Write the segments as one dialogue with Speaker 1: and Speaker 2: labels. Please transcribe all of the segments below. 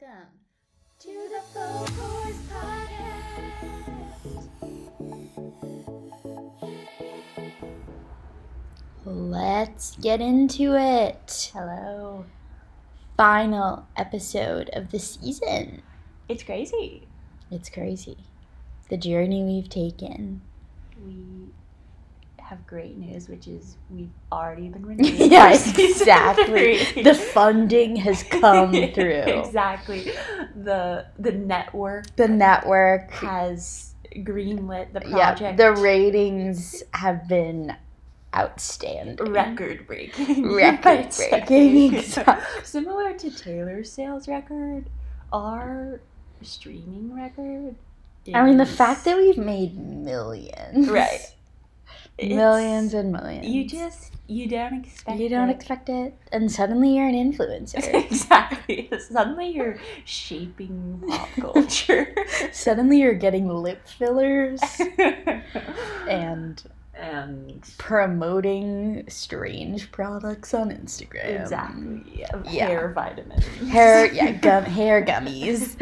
Speaker 1: Welcome to the Full Course Podcast. Let's get into it.
Speaker 2: Hello.
Speaker 1: Final episode of the season.
Speaker 2: It's crazy.
Speaker 1: It's crazy. The journey we've taken.
Speaker 2: We have great news, which is we've already been renewed.
Speaker 1: yeah,
Speaker 2: season
Speaker 1: exactly. The funding has come through.
Speaker 2: exactly. The the network
Speaker 1: The network.
Speaker 2: has greenlit the
Speaker 1: Yeah,
Speaker 2: project.
Speaker 1: the ratings have been outstanding.
Speaker 2: record breaking.
Speaker 1: Record breaking. exactly.
Speaker 2: Similar to Taylor's sales record, our streaming record.
Speaker 1: I mean, the fact that we've made millions.
Speaker 2: Right.
Speaker 1: Millions and millions.
Speaker 2: You just you don't expect
Speaker 1: You don't
Speaker 2: it.
Speaker 1: expect it, and suddenly you're an influencer.
Speaker 2: exactly. Suddenly you're shaping pop culture.
Speaker 1: suddenly you're getting lip fillers and
Speaker 2: and
Speaker 1: promoting strange products on Instagram.
Speaker 2: exactly. Yeah.
Speaker 1: Yeah.
Speaker 2: Hair vitamins.
Speaker 1: Hair, yeah, gum, hair gummies.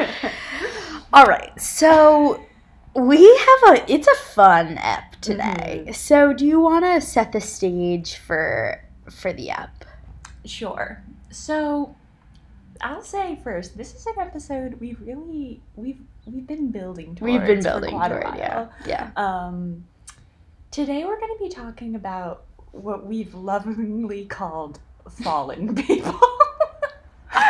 Speaker 1: All right, so we have a. It's a fun ep today. So, do you want to set the stage for for the ep?
Speaker 2: Sure. So I'll say first, this is an episode we really we've we've been building towards.
Speaker 1: We've been
Speaker 2: for
Speaker 1: building
Speaker 2: quite a
Speaker 1: toward, yeah,
Speaker 2: while.
Speaker 1: yeah.
Speaker 2: Um, today we're going to be talking about what we've lovingly called fallen people.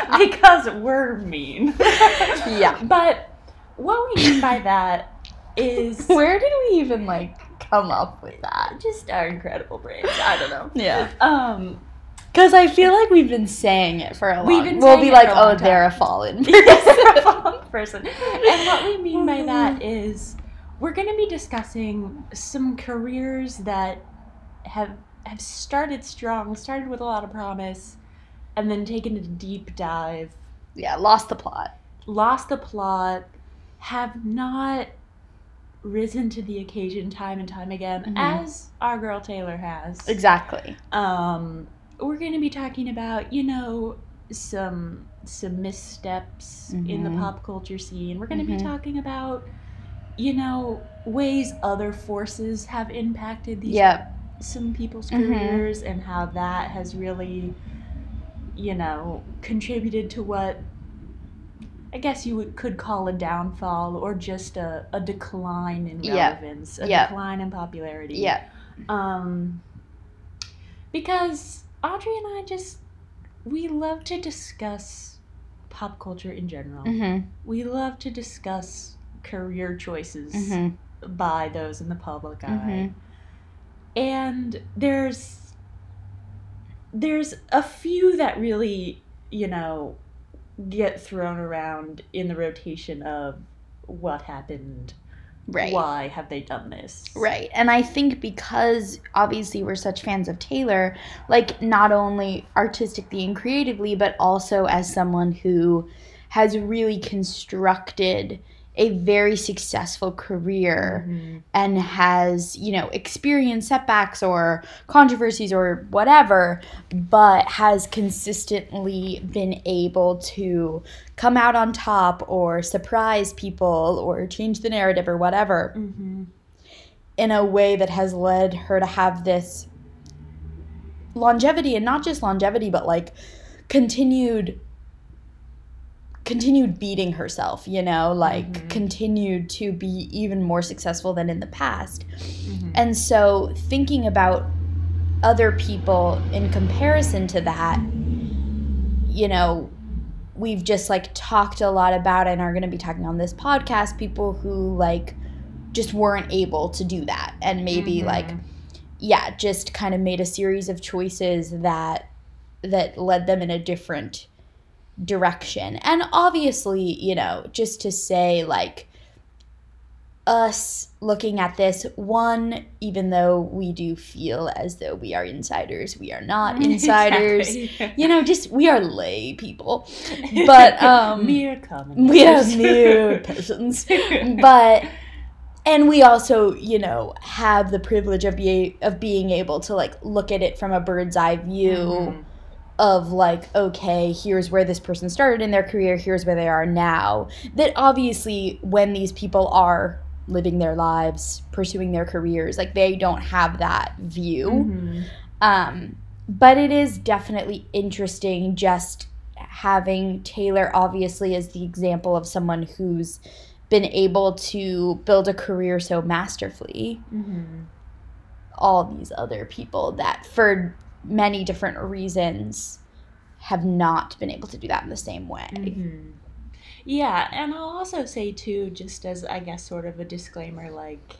Speaker 2: because we're mean.
Speaker 1: Yeah.
Speaker 2: But what we mean by that is
Speaker 1: Where did we even like come up with that?
Speaker 2: just our incredible brains. I don't know.
Speaker 1: Yeah,
Speaker 2: Um,
Speaker 1: because I feel like we've been saying it for a long.
Speaker 2: We've been
Speaker 1: we'll
Speaker 2: saying
Speaker 1: be
Speaker 2: it
Speaker 1: like, oh, they're a fallen.
Speaker 2: Yes, a fallen person. And what we mean by that is we're going to be discussing some careers that have have started strong, started with a lot of promise, and then taken a deep dive,
Speaker 1: yeah, lost the plot.
Speaker 2: lost the plot, have not risen to the occasion time and time again,
Speaker 1: Mhm.
Speaker 2: as our girl Taylor has.
Speaker 1: Exactly.
Speaker 2: Um, we're going to be talking about, you know, some some missteps in the
Speaker 1: Mhm.
Speaker 2: pop culture scene. We're going to
Speaker 1: Mhm.
Speaker 2: be talking about, you know, ways other forces have impacted these
Speaker 1: Yep.
Speaker 2: some people's
Speaker 1: Mhm.
Speaker 2: careers and how that has really, you know, contributed to what I guess you would, could call a downfall or just a, a decline in
Speaker 1: Yeah.
Speaker 2: relevance, a
Speaker 1: Yeah.
Speaker 2: decline in popularity.
Speaker 1: Yep.
Speaker 2: Um, because Audrey and I just we love to discuss pop culture in general.
Speaker 1: Mm-hmm.
Speaker 2: We love to discuss career choices
Speaker 1: Mm-hmm.
Speaker 2: by those in the public eye.
Speaker 1: Mhm.
Speaker 2: And there's there's a few that really, you know, get thrown around in the rotation of what happened,
Speaker 1: Right.
Speaker 2: why have they done this?
Speaker 1: Right. And I think because obviously we're such fans of Taylor, like not only artistically and creatively, but also as someone who has really constructed a very successful career
Speaker 2: Mhm.
Speaker 1: and has, you know, experienced setbacks or controversies or whatever, but has consistently been able to come out on top or surprise people or change the narrative or whatever
Speaker 2: Mhm.
Speaker 1: in a way that has led her to have this longevity and not just longevity but like continued continued beating herself you know like
Speaker 2: Mhm.
Speaker 1: continued to be even more successful than in the past
Speaker 2: Mhm.
Speaker 1: and so thinking about other people in comparison to that you know we've just like talked a lot about and are going to be talking on this podcast people who like just weren't able to do that and maybe
Speaker 2: Mhm.
Speaker 1: like yeah just kind of made a series of choices that that led them in a different direction. And obviously you know just to say like us looking at this one even though we do feel as though we are insiders we are not insiders.
Speaker 2: Exactly.
Speaker 1: you know just we are lay people. But um
Speaker 2: mere common
Speaker 1: we are mere peasants but and we also you know have the privilege of be of being able to like look at it from a bird's eye view.
Speaker 2: Mhm.
Speaker 1: Of like okay here's where this person started in their career here's where they are now that obviously when these people are living their lives pursuing their careers like they don't have that view
Speaker 2: Mhm.
Speaker 1: um but it is definitely interesting just having taylor obviously as the example of someone who's been able to build a career so masterfully
Speaker 2: Mhm.
Speaker 1: all these other people that for many different reasons have not been able to do that in the same way.
Speaker 2: Mhm. Yeah, and I'll also say too, just as I guess sort of a disclaimer, like,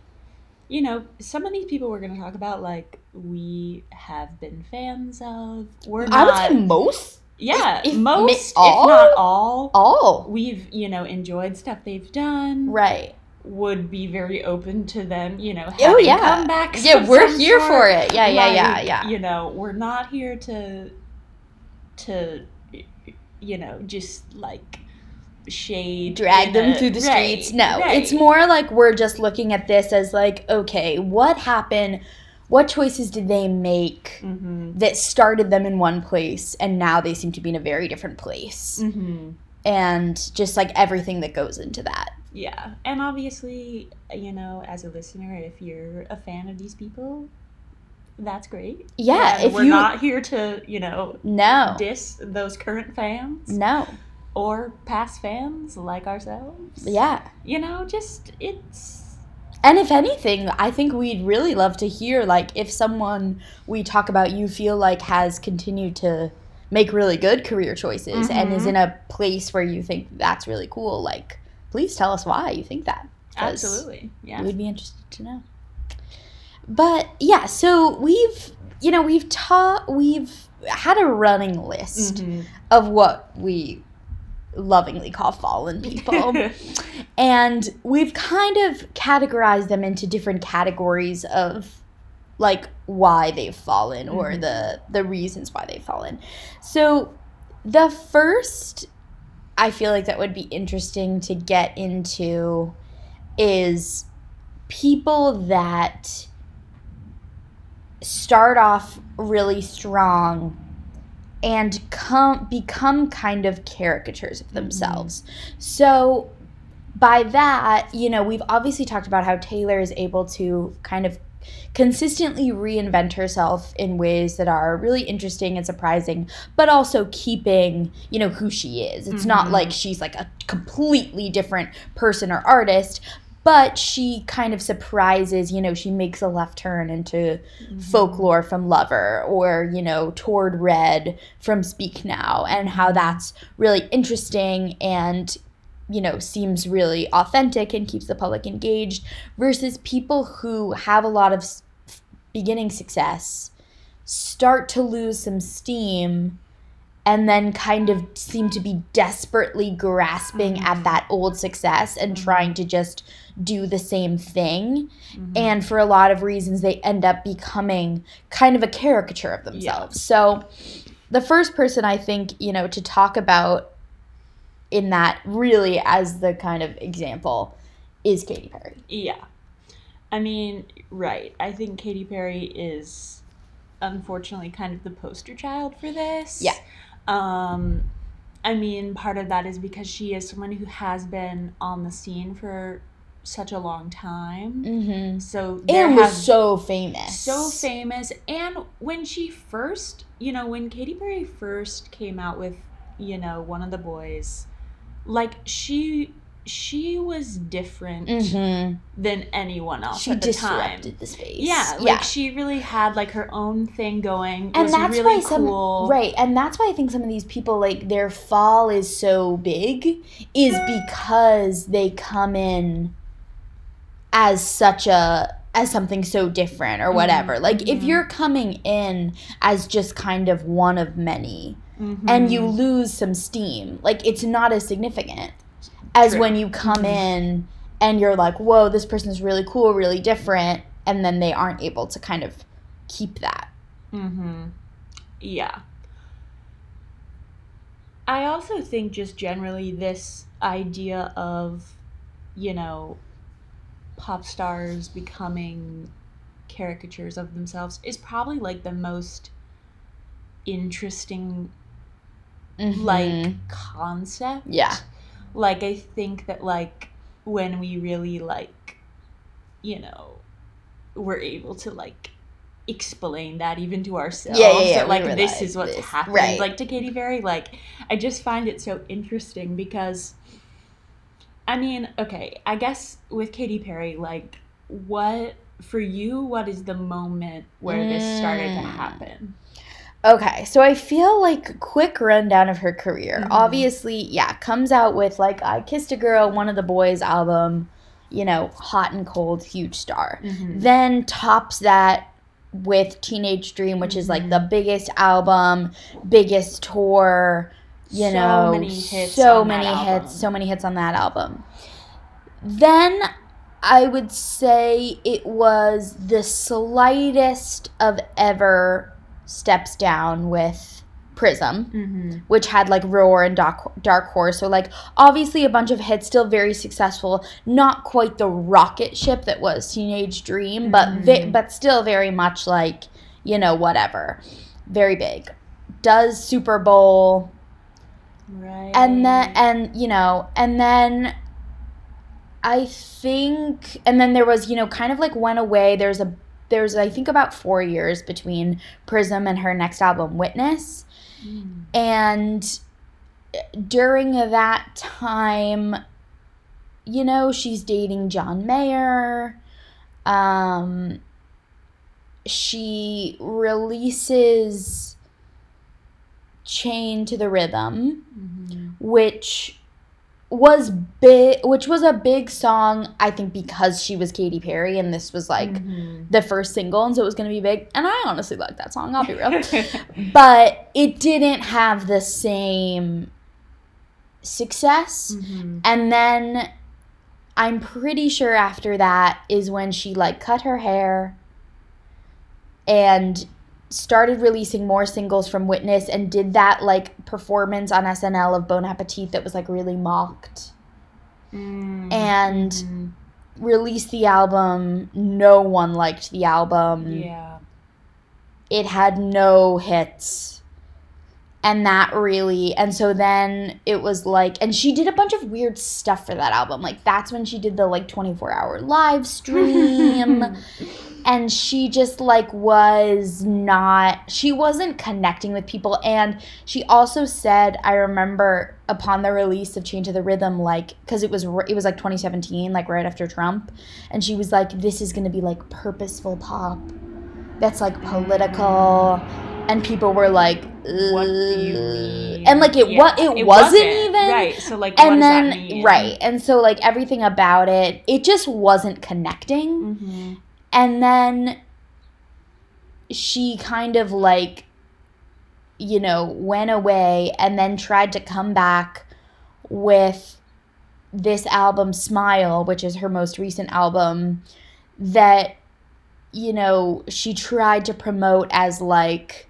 Speaker 2: you know, some of these people we're going to talk about, like, we have been fans of. We're
Speaker 1: I would say most
Speaker 2: yeah,
Speaker 1: if-
Speaker 2: most,
Speaker 1: all?
Speaker 2: if not all.
Speaker 1: all.
Speaker 2: We've, you know, enjoyed stuff they've done.
Speaker 1: Right.
Speaker 2: Would be very open to them, you know,
Speaker 1: Oh yeah.
Speaker 2: comebacks.
Speaker 1: Yeah, we're here
Speaker 2: sort.
Speaker 1: for it. Yeah, yeah, yeah,
Speaker 2: Like,
Speaker 1: yeah.
Speaker 2: You know, we're not here to to you know, just like shade
Speaker 1: Drag them
Speaker 2: a-
Speaker 1: through the
Speaker 2: right,
Speaker 1: streets. No,
Speaker 2: right.
Speaker 1: it's more like we're just looking at this as like, okay, what happened? What choices did they make
Speaker 2: Mhm.
Speaker 1: that started them in one place and now they seem to be in a very different place?
Speaker 2: Mhm.
Speaker 1: And just like everything that goes into that.
Speaker 2: Yeah, and obviously, you know, as a listener, if you're a fan of these people, that's great.
Speaker 1: Yeah,
Speaker 2: And
Speaker 1: if
Speaker 2: we're
Speaker 1: you
Speaker 2: not here to, you know,
Speaker 1: No.
Speaker 2: diss those current fans
Speaker 1: No.
Speaker 2: or past fans like ourselves.
Speaker 1: Yeah.
Speaker 2: you know, just it's
Speaker 1: And if anything, I think we'd really love to hear like if someone we talk about you feel like has continued to make really good career choices and is
Speaker 2: Mhm.
Speaker 1: in a place where you think that's really cool, like please tell us why you think that.
Speaker 2: absolutely yeah.
Speaker 1: We'd be interested to know. But yeah, so we've you know, we've taught we've had a running list
Speaker 2: Mhm.
Speaker 1: of what we lovingly call fallen people. and we've kind of categorized them into different categories of like why they've fallen or
Speaker 2: Mhm.
Speaker 1: the the reasons why they've fallen. So the first I feel like that would be interesting to get into is people that start off really strong and come become kind of caricatures of mm-hmm. themselves. So by that, you know, we've obviously talked about how Taylor is able to kind of consistently reinvent herself in ways that are really interesting and surprising, but also keeping, you know, who she is. It's not
Speaker 2: Mhm.
Speaker 1: like she's like a completely different person or artist, but she kind of surprises, you know, she makes a left turn into folklore from Lover or, you know, toward Red from Speak Now and how that's really interesting and you know seems really authentic and keeps the public engaged versus people who have a lot of beginning success start to lose some steam and then kind of seem to be desperately grasping at
Speaker 2: Mhm.
Speaker 1: that old success and
Speaker 2: Mhm.
Speaker 1: trying to just do the same thing
Speaker 2: Mhm.
Speaker 1: and for a lot of reasons they end up becoming kind of a caricature of themselves so the first person i think you know to talk about in that really as the kind of example is Katy Perry.
Speaker 2: Yeah. I mean, right. I think Katy Perry is unfortunately kind of the poster child for this.
Speaker 1: Yeah.
Speaker 2: Um I mean, part of that is because she is someone who has been on the scene for such a long time.
Speaker 1: Mm-hmm.
Speaker 2: So
Speaker 1: And was so famous.
Speaker 2: so famous and when she first you know when Katy Perry first came out with you know one of the boys like she she was different
Speaker 1: Mm-hmm.
Speaker 2: than anyone else
Speaker 1: She
Speaker 2: at the time She
Speaker 1: disrupted the space.
Speaker 2: yeah like
Speaker 1: yeah.
Speaker 2: she really had like her own thing going it
Speaker 1: and that's
Speaker 2: really
Speaker 1: why some
Speaker 2: cool
Speaker 1: right and that's why i think some of these people like their fall is so big is because they come in as such a as something so different or whatever like if
Speaker 2: mhm.
Speaker 1: you're coming in as just kind of one of many
Speaker 2: Mhm.
Speaker 1: and you lose some steam like it's not as significant as
Speaker 2: True.
Speaker 1: when you come
Speaker 2: Mhm.
Speaker 1: in and you're like whoa this person's really cool really different and then they aren't able to kind of keep that
Speaker 2: Mm-hmm. Yeah. I also think just generally this idea of, you know, pop stars becoming caricatures of themselves is probably like the most interesting
Speaker 1: Mhm.
Speaker 2: like concept.
Speaker 1: yeah.
Speaker 2: Like I think that like when we really like you know we're able to like explain that even to ourselves
Speaker 1: Yeah, yeah, yeah,
Speaker 2: that like this is what's
Speaker 1: this-
Speaker 2: happened
Speaker 1: right.
Speaker 2: like to Katy Perry like I just find it so interesting because I mean okay I guess with Katy Perry like what for you what is the moment where this started to
Speaker 1: Mm.
Speaker 2: happen
Speaker 1: Okay, so I feel like quick rundown of her career.
Speaker 2: Mhm.
Speaker 1: Obviously, yeah, comes out with like I Kissed a Girl, one of the boys album, you know, hot and cold, huge star.
Speaker 2: Mm-hmm.
Speaker 1: Then tops that with Teenage Dream, which is like
Speaker 2: Mhm.
Speaker 1: the biggest album, biggest tour, you
Speaker 2: So
Speaker 1: know,
Speaker 2: many hits
Speaker 1: so many
Speaker 2: album.
Speaker 1: hits, so many hits on that album. Then I would say it was the slightest of ever steps down with Prism
Speaker 2: mm-hmm.
Speaker 1: which had like Roar and Dark, Dark Horse. So like obviously a bunch of hits, still very successful. Not quite the rocket ship that was Teenage Dream, but ve-
Speaker 2: Mhm.
Speaker 1: but still very much like you know whatever, very big. Does Super Bowl
Speaker 2: right
Speaker 1: and then and you know and then I think and then there was you know kind of like went away. There's a there's I think about four years between Prism and her next album Witness.
Speaker 2: Mm.
Speaker 1: And during that time, you know, she's dating John Mayer. Um, she releases Chained to the Rhythm,
Speaker 2: Mhm.
Speaker 1: which was big which was a big song I think because she was Katy Perry and this was like
Speaker 2: Mhm.
Speaker 1: the first single and so it was going to be big and I honestly like that song I'll be real but it didn't have the same success.
Speaker 2: Mhm.
Speaker 1: And then I'm pretty sure after that is when she like cut her hair and started releasing more singles from Witness and did that like performance on SNL of Bon Appetit that was like really mocked.
Speaker 2: Mm.
Speaker 1: And
Speaker 2: Mhm.
Speaker 1: Released the album. No one liked the album.
Speaker 2: yeah
Speaker 1: it had no hits and that really and so then it was like and she did a bunch of weird stuff for that album like that's when she did the like 24 hour live stream and she just like was not she wasn't connecting with people. And she also said i remember upon the release of change of the rhythm like because it was it was like 2017 like right after trump. And she was like this is to be like purposeful pop that's like political. And people were like
Speaker 2: what do you
Speaker 1: "Ugh."
Speaker 2: mean?
Speaker 1: And like it
Speaker 2: Yeah,
Speaker 1: what it, wasn't, even
Speaker 2: right so like what
Speaker 1: and then right and so like everything about it it just wasn't connecting.
Speaker 2: Mhm.
Speaker 1: And then she kind of like you know went away and then tried to come back with this album smile which is her most recent album that you know she tried to promote as like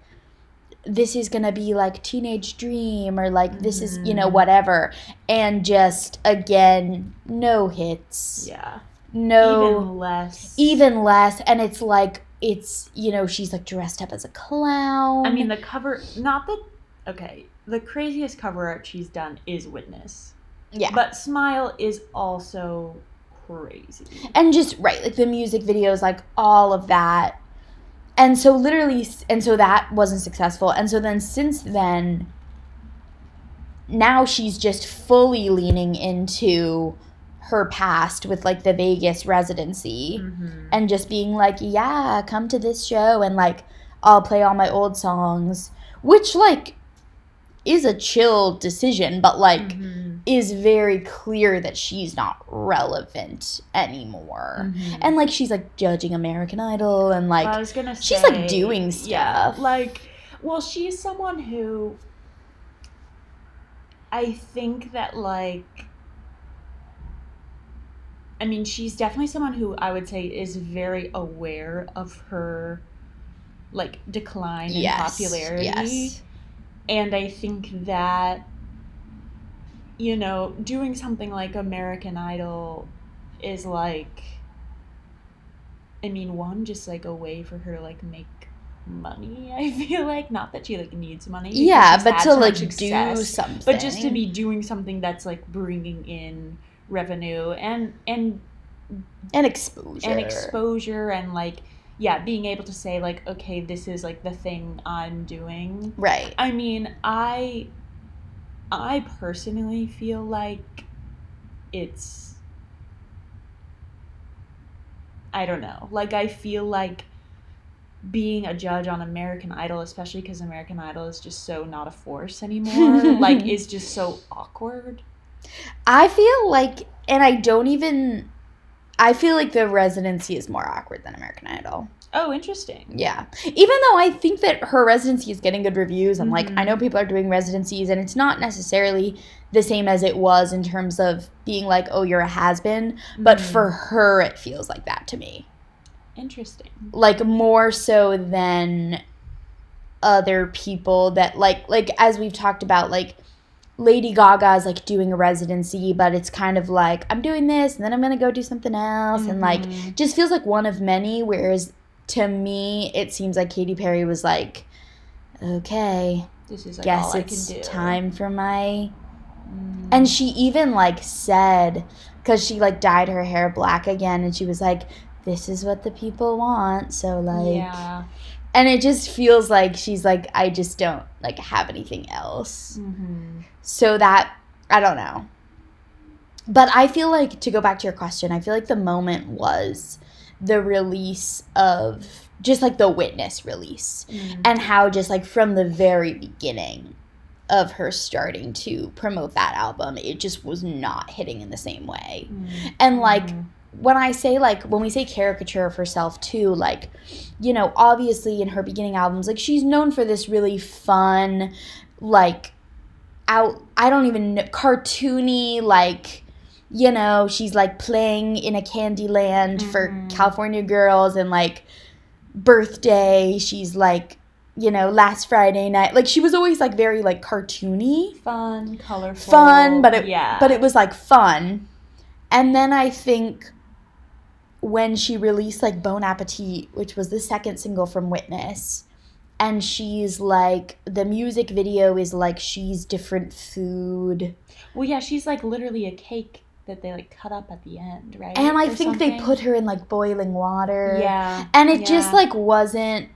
Speaker 1: this is gonna be like teenage dream or like this is you know
Speaker 2: Mhm.
Speaker 1: whatever. And just again no hits.
Speaker 2: Yeah
Speaker 1: no.
Speaker 2: even less.
Speaker 1: Even less and it's like it's you know she's like dressed up as a clown.
Speaker 2: I mean the cover not the okay the craziest cover art she's done is Witness.
Speaker 1: Yeah.
Speaker 2: But Smile is also crazy.
Speaker 1: And just right like the music videos like all of that. And so literally and so that wasn't successful. And so then since then now she's just fully leaning into her past with like the Vegas residency
Speaker 2: Mhm.
Speaker 1: and just being like, yeah, come to this show and like I'll play all my old songs, which like is a chill decision, but like
Speaker 2: Mhm.
Speaker 1: is very clear that she's not relevant anymore.
Speaker 2: Mhm.
Speaker 1: And like she's like judging American Idol and like
Speaker 2: I was gonna say,
Speaker 1: she's, like, doing
Speaker 2: Yeah,
Speaker 1: stuff.
Speaker 2: like, well, she's someone who I think that like. I mean, she's definitely someone who I would say is very aware of her, like decline in
Speaker 1: yes,
Speaker 2: popularity,
Speaker 1: yes.
Speaker 2: and I think that, you know, doing something like American Idol, is like. I mean, one just like a way for her to like make money. I feel like not that she like needs money.
Speaker 1: Yeah, but to
Speaker 2: so
Speaker 1: like
Speaker 2: much
Speaker 1: do something.
Speaker 2: but just to be doing something that's like bringing in revenue and and
Speaker 1: and exposure.
Speaker 2: and exposure and like yeah being able to say like okay this is like the thing i'm doing
Speaker 1: Right.
Speaker 2: i mean i i personally feel like it's i don't know like i feel like being a judge on american idol especially because american idol is just so not a force anymore like is just so awkward
Speaker 1: I feel like, and I don't even. I feel like the residency is more awkward than American Idol.
Speaker 2: oh interesting
Speaker 1: Yeah. Even though I think that her residency is getting good reviews, I'm like,
Speaker 2: Mhm.
Speaker 1: I know people are doing residencies, and it's not necessarily the same as it was in terms of being like, oh, you're a has been. But
Speaker 2: Mhm.
Speaker 1: for her, it feels like that to me.
Speaker 2: interesting
Speaker 1: Like, more so than other people that, like, like as we've talked about, like, Lady Gaga is like doing a residency, but it's kind of like I'm doing this and then I'm gonna go do something else, and like
Speaker 2: Mhm.
Speaker 1: just feels like one of many. Whereas to me, it seems like Katy Perry was like, okay,
Speaker 2: this is like
Speaker 1: guess it's
Speaker 2: I can do.
Speaker 1: time for my.
Speaker 2: Mm.
Speaker 1: And she even like said, because she like dyed her hair black again, and she was like, this is what the people want. So like,
Speaker 2: yeah.
Speaker 1: And it just feels like she's like, I just don't like have anything else.
Speaker 2: Mm-hmm.
Speaker 1: So that I don't know. But I feel like to go back to your question, I feel like the moment was the release of just like the witness release
Speaker 2: Mm-hmm.
Speaker 1: and how just like from the very beginning of her starting to promote that album, it just was not hitting in the same way. And like when I say like when we say caricature of herself too, like you know, obviously in her beginning albums, like she's known for this really fun, like out I don't even know cartoony like you know, she's like playing in a candy land for
Speaker 2: Mhm.
Speaker 1: California girls and like birthday, she's like you know, last Friday night. Like she was always like very like cartoony
Speaker 2: fun, colorful,
Speaker 1: fun, but it
Speaker 2: yeah,
Speaker 1: but it was like fun. And then I think when she released like Bon Appetit, which was the second single from Witness, and she's like the music video is like she's different food.
Speaker 2: well, yeah, she's like literally a cake that they like cut up at the end, right?
Speaker 1: And I
Speaker 2: Or
Speaker 1: think they put her in like boiling water.
Speaker 2: yeah,
Speaker 1: And it just like wasn't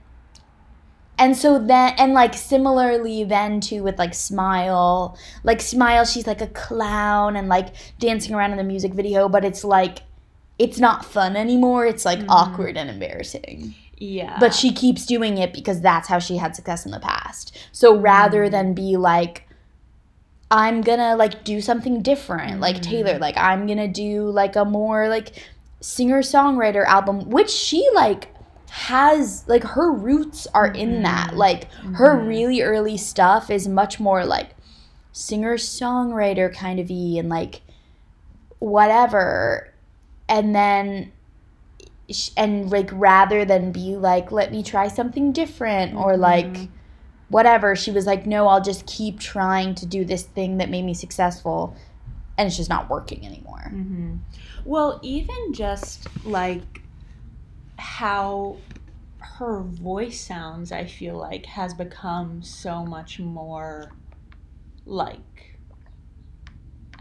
Speaker 1: and so then and like similarly then too with like smile like smile she's like a clown and like dancing around in the music video but it's like it's not fun anymore. It's like
Speaker 2: Mhm.
Speaker 1: awkward and embarrassing.
Speaker 2: Yeah,
Speaker 1: but she keeps doing it because that's how she had success in the past. So rather
Speaker 2: Mm.
Speaker 1: than be like i'm gonna like do something different like
Speaker 2: Mhm.
Speaker 1: taylor like i'm gonna do like a more like singer songwriter album which she like has like her roots are in that. Like her really early stuff is much more like singer songwriter kind of y and like whatever and then and like rather than be like let me try something different or like
Speaker 2: Mhm.
Speaker 1: whatever she was like no i'll just keep trying to do this thing that made me successful and it's just not working anymore
Speaker 2: hmm Well, even just like how her voice sounds, I feel like has become so much more like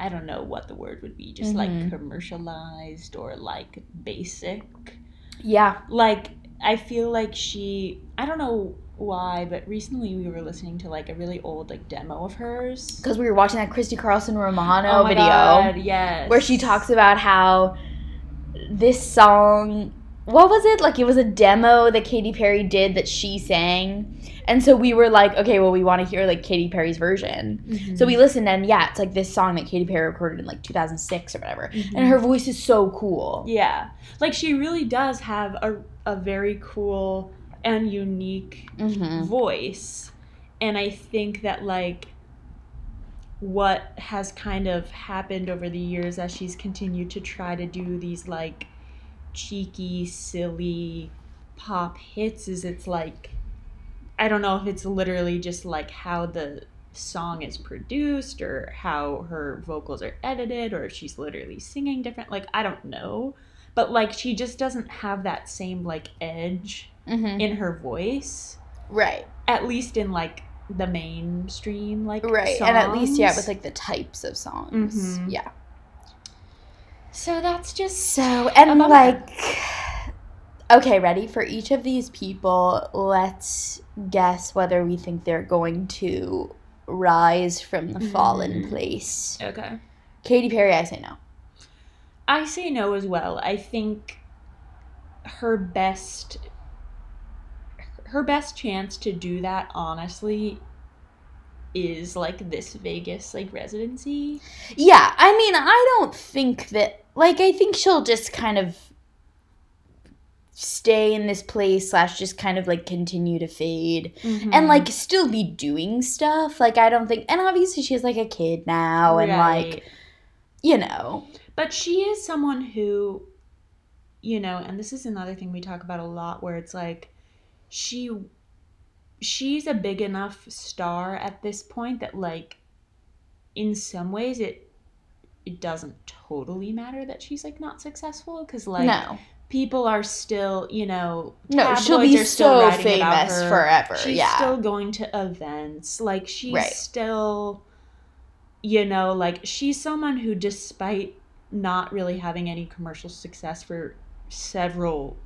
Speaker 2: I don't know what the word would be, just
Speaker 1: Mhm.
Speaker 2: like commercialized or like basic.
Speaker 1: yeah
Speaker 2: Like I feel like she I don't know why, but recently we were listening to like a really old like demo of hers.
Speaker 1: because we were watching that christy carlson romano
Speaker 2: Oh
Speaker 1: video
Speaker 2: God, yes.
Speaker 1: where she talks about how this song what was it like it was a demo that Katy Perry did that she sang and so we were like okay well we want to hear like Katy Perry's version
Speaker 2: Mhm.
Speaker 1: so we listened and yeah it's like this song that Katy Perry recorded in like 2006 or whatever
Speaker 2: Mhm.
Speaker 1: and her voice is so cool
Speaker 2: Yeah. Like she really does have a, a very cool and unique
Speaker 1: mm-hmm.
Speaker 2: voice. And I think that like what has kind of happened over the years as she's continued to try to do these like cheeky, silly pop hits is it's like I don't know if it's literally just like how the song is produced or how her vocals are edited or if she's literally singing different like I don't know but like she just doesn't have that same like edge
Speaker 1: Mm-hmm.
Speaker 2: in her voice
Speaker 1: Right.
Speaker 2: At least in like the mainstream, like
Speaker 1: Right. And at least yeah, with like the types of songs.
Speaker 2: Mhm.
Speaker 1: Yeah.
Speaker 2: So that's just
Speaker 1: So and like okay, ready for each of these people, let's guess whether we think they're going to rise from the fallen
Speaker 2: Mhm.
Speaker 1: place.
Speaker 2: okay.
Speaker 1: Katy Perry, I say no.
Speaker 2: I say no as well. I think her best her best chance to do that honestly is like this Vegas like residency.
Speaker 1: Yeah, I mean, I don't think that. Like, I think she'll just kind of stay in this place slash just kind of like continue to fade
Speaker 2: Mm-hmm.
Speaker 1: and like still be doing stuff. Like, I don't think, and obviously she has like a kid now, and like you know,
Speaker 2: But she is someone who, you know, and this is another thing we talk about a lot where it's like she she's a big enough star at this point that like in some ways it it doesn't totally matter that she's like not successful because like
Speaker 1: no,
Speaker 2: people are still you know
Speaker 1: no, she'll be
Speaker 2: still
Speaker 1: so famous forever.
Speaker 2: she's
Speaker 1: yeah,
Speaker 2: still going to events like she's
Speaker 1: Right.
Speaker 2: still you know like she's someone who despite not really having any commercial success for several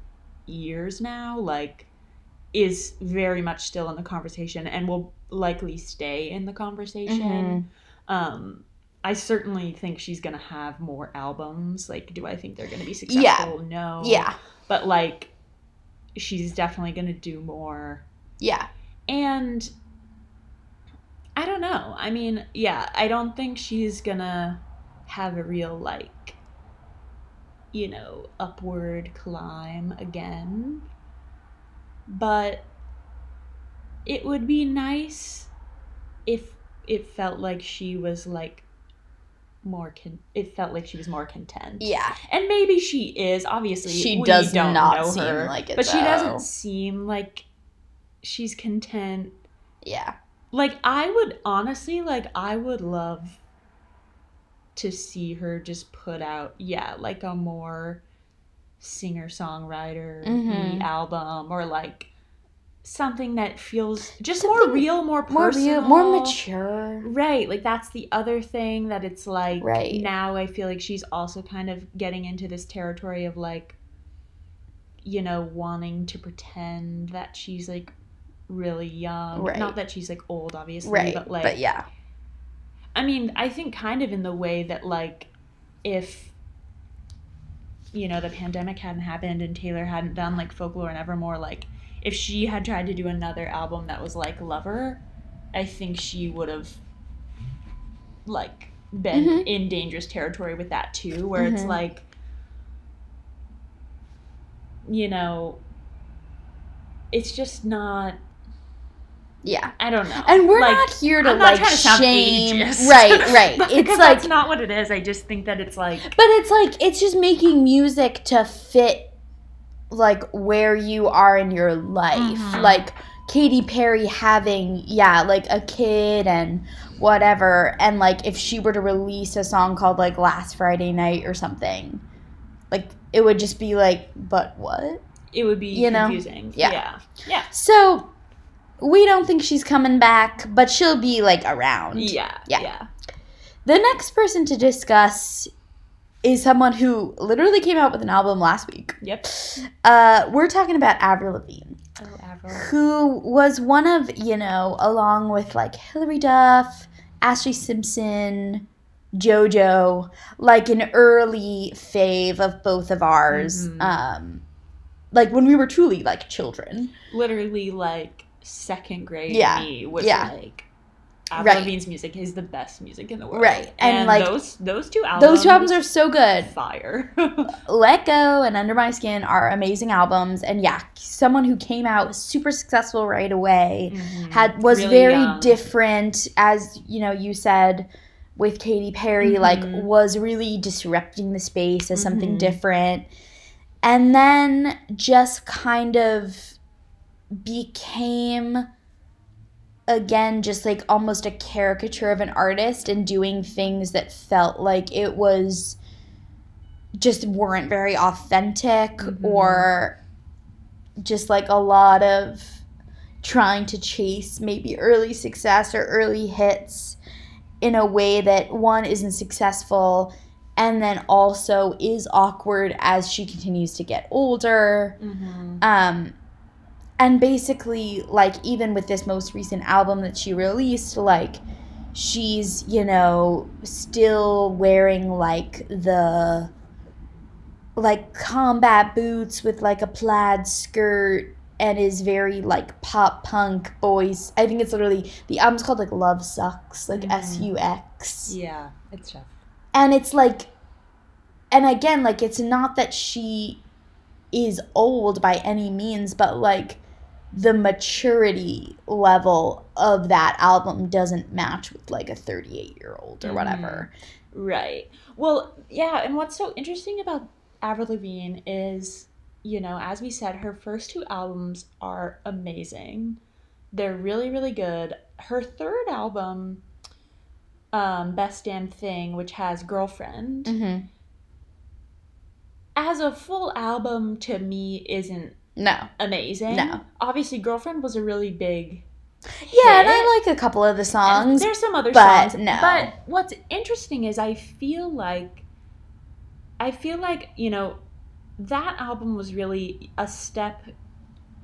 Speaker 2: years now like is very much still in the conversation and will likely stay in the conversation
Speaker 1: Mhm.
Speaker 2: um I certainly think she's gonna have more albums. Like, do I think they're gonna be successful?
Speaker 1: Yeah.
Speaker 2: successful? No.
Speaker 1: yeah,
Speaker 2: But like, she's definitely gonna do more.
Speaker 1: yeah,
Speaker 2: And I don't know. I mean, yeah, I don't think she's gonna have a real like you know, upward climb again. But it would be nice if it felt like she was like more con- it felt like she was more content.
Speaker 1: yeah.
Speaker 2: And maybe she is. Obviously,
Speaker 1: She does not seem
Speaker 2: her,
Speaker 1: like it,
Speaker 2: But she doesn't seem like she's content.
Speaker 1: Yeah.
Speaker 2: Like I would honestly, like I would love to see her just put out, yeah, like a more singer songwriter
Speaker 1: Mhm.
Speaker 2: album or like something that feels just
Speaker 1: Something
Speaker 2: more real, more
Speaker 1: More
Speaker 2: personal,
Speaker 1: real, more mature.
Speaker 2: Right, like that's the other thing that it's like
Speaker 1: Right.
Speaker 2: now I feel like she's also kind of getting into this territory of like you know wanting to pretend that she's like really young.
Speaker 1: Right.
Speaker 2: Not that she's like old obviously,
Speaker 1: Right.
Speaker 2: but like
Speaker 1: but yeah.
Speaker 2: I mean, I think kind of in the way that like if you know the pandemic hadn't happened and Taylor hadn't done like folklore and evermore like if she had tried to do another album that was like Lover, I think she would have like been
Speaker 1: Mhm.
Speaker 2: in dangerous territory with that too where it's
Speaker 1: Mhm.
Speaker 2: like you know it's just not
Speaker 1: Yeah.
Speaker 2: I don't know.
Speaker 1: And we're
Speaker 2: Like,
Speaker 1: not here to
Speaker 2: I'm not
Speaker 1: like
Speaker 2: trying to sound
Speaker 1: shame.
Speaker 2: ageist.
Speaker 1: Right, right.
Speaker 2: But
Speaker 1: it's
Speaker 2: because
Speaker 1: like
Speaker 2: that's not what it is. I just think that it's like
Speaker 1: But it's like it's just making music to fit like where you are in your life.
Speaker 2: Mhm.
Speaker 1: Like Katy Perry having yeah, like a kid and whatever and like if she were to release a song called like Last Friday Night or something, like it would just be like but what?
Speaker 2: it would be
Speaker 1: You know?
Speaker 2: confusing.
Speaker 1: Yeah.
Speaker 2: yeah, yeah,
Speaker 1: So we don't think she's coming back, but she'll be like around.
Speaker 2: yeah,
Speaker 1: Yeah.
Speaker 2: yeah.
Speaker 1: The next person to discuss is someone who literally came out with an album last week.
Speaker 2: Yep.
Speaker 1: Uh, we're talking about Avril Lavigne,
Speaker 2: Oh, Avril.
Speaker 1: who was one of, you know, along with like Hilary Duff, Ashlee Simpson, JoJo, like an early fave of both of ours.
Speaker 2: Mhm.
Speaker 1: Um, like when we were truly like children.
Speaker 2: Literally, like second grade
Speaker 1: Yeah,
Speaker 2: me was
Speaker 1: yeah.
Speaker 2: like. Avril
Speaker 1: Right.
Speaker 2: Lavigne's music is the best music in the world.
Speaker 1: Right, and,
Speaker 2: And,
Speaker 1: like,
Speaker 2: those those two albums
Speaker 1: Those two albums are so good.
Speaker 2: fire.
Speaker 1: Let Go and Under My Skin are amazing albums, and yeah, someone who came out super successful right away. had was
Speaker 2: Really
Speaker 1: very
Speaker 2: young.
Speaker 1: different as you know you said with Katy Perry like
Speaker 2: Mhm.
Speaker 1: was really disrupting the space as something
Speaker 2: Mhm.
Speaker 1: different and then just kind of became again just like almost a caricature of an artist and doing things that felt like it was just weren't very authentic
Speaker 2: Mhm.
Speaker 1: or just like a lot of trying to chase maybe early success or early hits in a way that one isn't successful and then also is awkward as she continues to get older.
Speaker 2: Mm-hmm.
Speaker 1: Um, and basically, like, even with this most recent album that she released, like, she's, you know, still wearing, like, the, like, combat boots with, like, a plaid skirt and is very, like, pop punk boys. I think it's literally, the album's called, like, Love Sucks, like,
Speaker 2: Mhm.
Speaker 1: S U X
Speaker 2: Yeah, it's tough.
Speaker 1: and it's like and again like it's not that she is old by any means but like the maturity level of that album doesn't match with like a 38 year old or whatever
Speaker 2: Right. Well, yeah, and what's so interesting about Avril Lavigne is, you know, as we said, her first two albums are amazing. They're really, really good. Her third album, um, Best Damn Thing, which has Girlfriend,
Speaker 1: mm-hmm.
Speaker 2: as a full album to me isn't
Speaker 1: no
Speaker 2: amazing.
Speaker 1: No.
Speaker 2: Obviously, Girlfriend was a really big
Speaker 1: yeah and i like a couple of the
Speaker 2: And
Speaker 1: songs
Speaker 2: There's some other
Speaker 1: but
Speaker 2: songs,
Speaker 1: no.
Speaker 2: But what's interesting is I feel like, I feel like you know, that album was really a step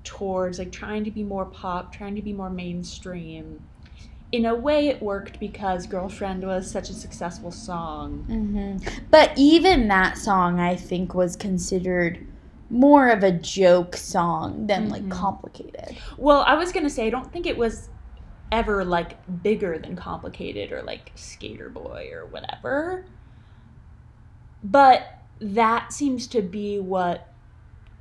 Speaker 2: towards like trying to be more pop, trying to be more mainstream. In a way, it worked because "Girlfriend" was such a successful song.
Speaker 1: hmm But even that song, I think, was considered more of a joke song than like
Speaker 2: Mhm.
Speaker 1: complicated.
Speaker 2: Well, I was gonna say I don't think it was ever like bigger than complicated or like Skater Boy or whatever. But that seems to be what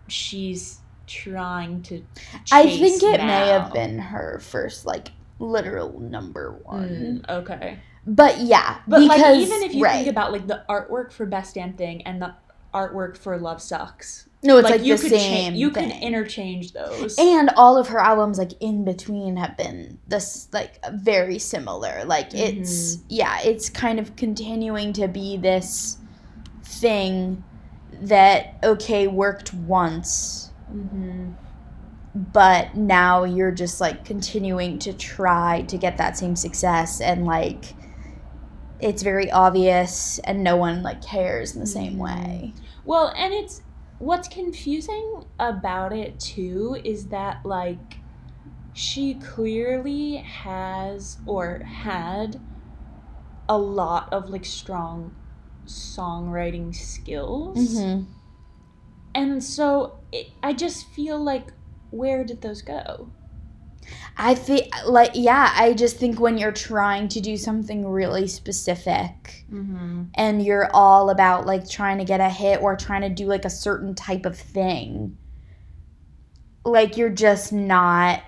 Speaker 2: she's trying to.
Speaker 1: I think it may have been her first like literal number one.
Speaker 2: Mm, okay,
Speaker 1: But yeah,
Speaker 2: but
Speaker 1: because
Speaker 2: like even if you
Speaker 1: right.
Speaker 2: think about like the artwork for Best Damn Thing and the artwork for Love Sucks,
Speaker 1: no, it's like,
Speaker 2: you
Speaker 1: the
Speaker 2: could cha-
Speaker 1: same.
Speaker 2: you
Speaker 1: thing.
Speaker 2: can interchange those.
Speaker 1: and all of her albums like in between have been this like very similar. Like it's
Speaker 2: Mm-hmm.
Speaker 1: yeah, it's kind of continuing to be this thing that okay worked once
Speaker 2: Mhm.
Speaker 1: but now you're just like continuing to try to get that same success and like it's very obvious and no one like cares in the same
Speaker 2: Mhm.
Speaker 1: way
Speaker 2: Well, and it's what's confusing about it too is that like she clearly has or had a lot of like strong songwriting skills.
Speaker 1: mm-hmm.
Speaker 2: And so it, I just feel like where did those go?
Speaker 1: I feel like yeah i just think when you're trying to do something really specific
Speaker 2: Mm-hmm.
Speaker 1: and you're all about like trying to get a hit or trying to do like a certain type of thing like you're just not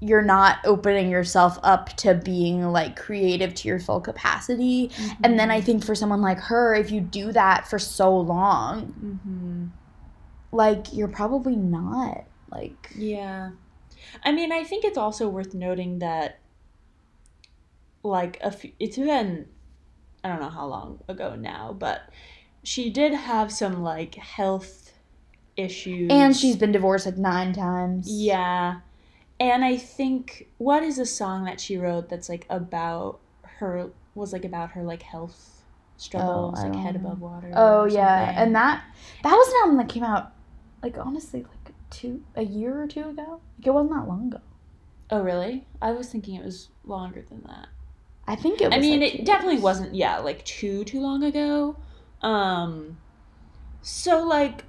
Speaker 1: you're not opening yourself up to being like creative to your full capacity and then i think for someone like her if you do that for so long
Speaker 2: Mm-hmm.
Speaker 1: like you're probably not like
Speaker 2: Yeah. I mean, I think it's also worth noting that, like, a few, it's been, I don't know how long ago now, but she did have some, like, health issues.
Speaker 1: and she's been divorced like nine times
Speaker 2: Yeah. And I think, what is a song that she wrote that's, like, about her, was, like, about her, like, health struggles, oh,
Speaker 1: I
Speaker 2: like, Head
Speaker 1: know.
Speaker 2: Above Water?
Speaker 1: oh yeah
Speaker 2: something.
Speaker 1: and that that was an album that came out like honestly like two a year or two ago like it wasn't that long ago
Speaker 2: Oh, really? I was thinking it was longer than that.
Speaker 1: i think it was
Speaker 2: I mean,
Speaker 1: like,
Speaker 2: it definitely
Speaker 1: years.
Speaker 2: wasn't, yeah, like too too long ago. Um, so like,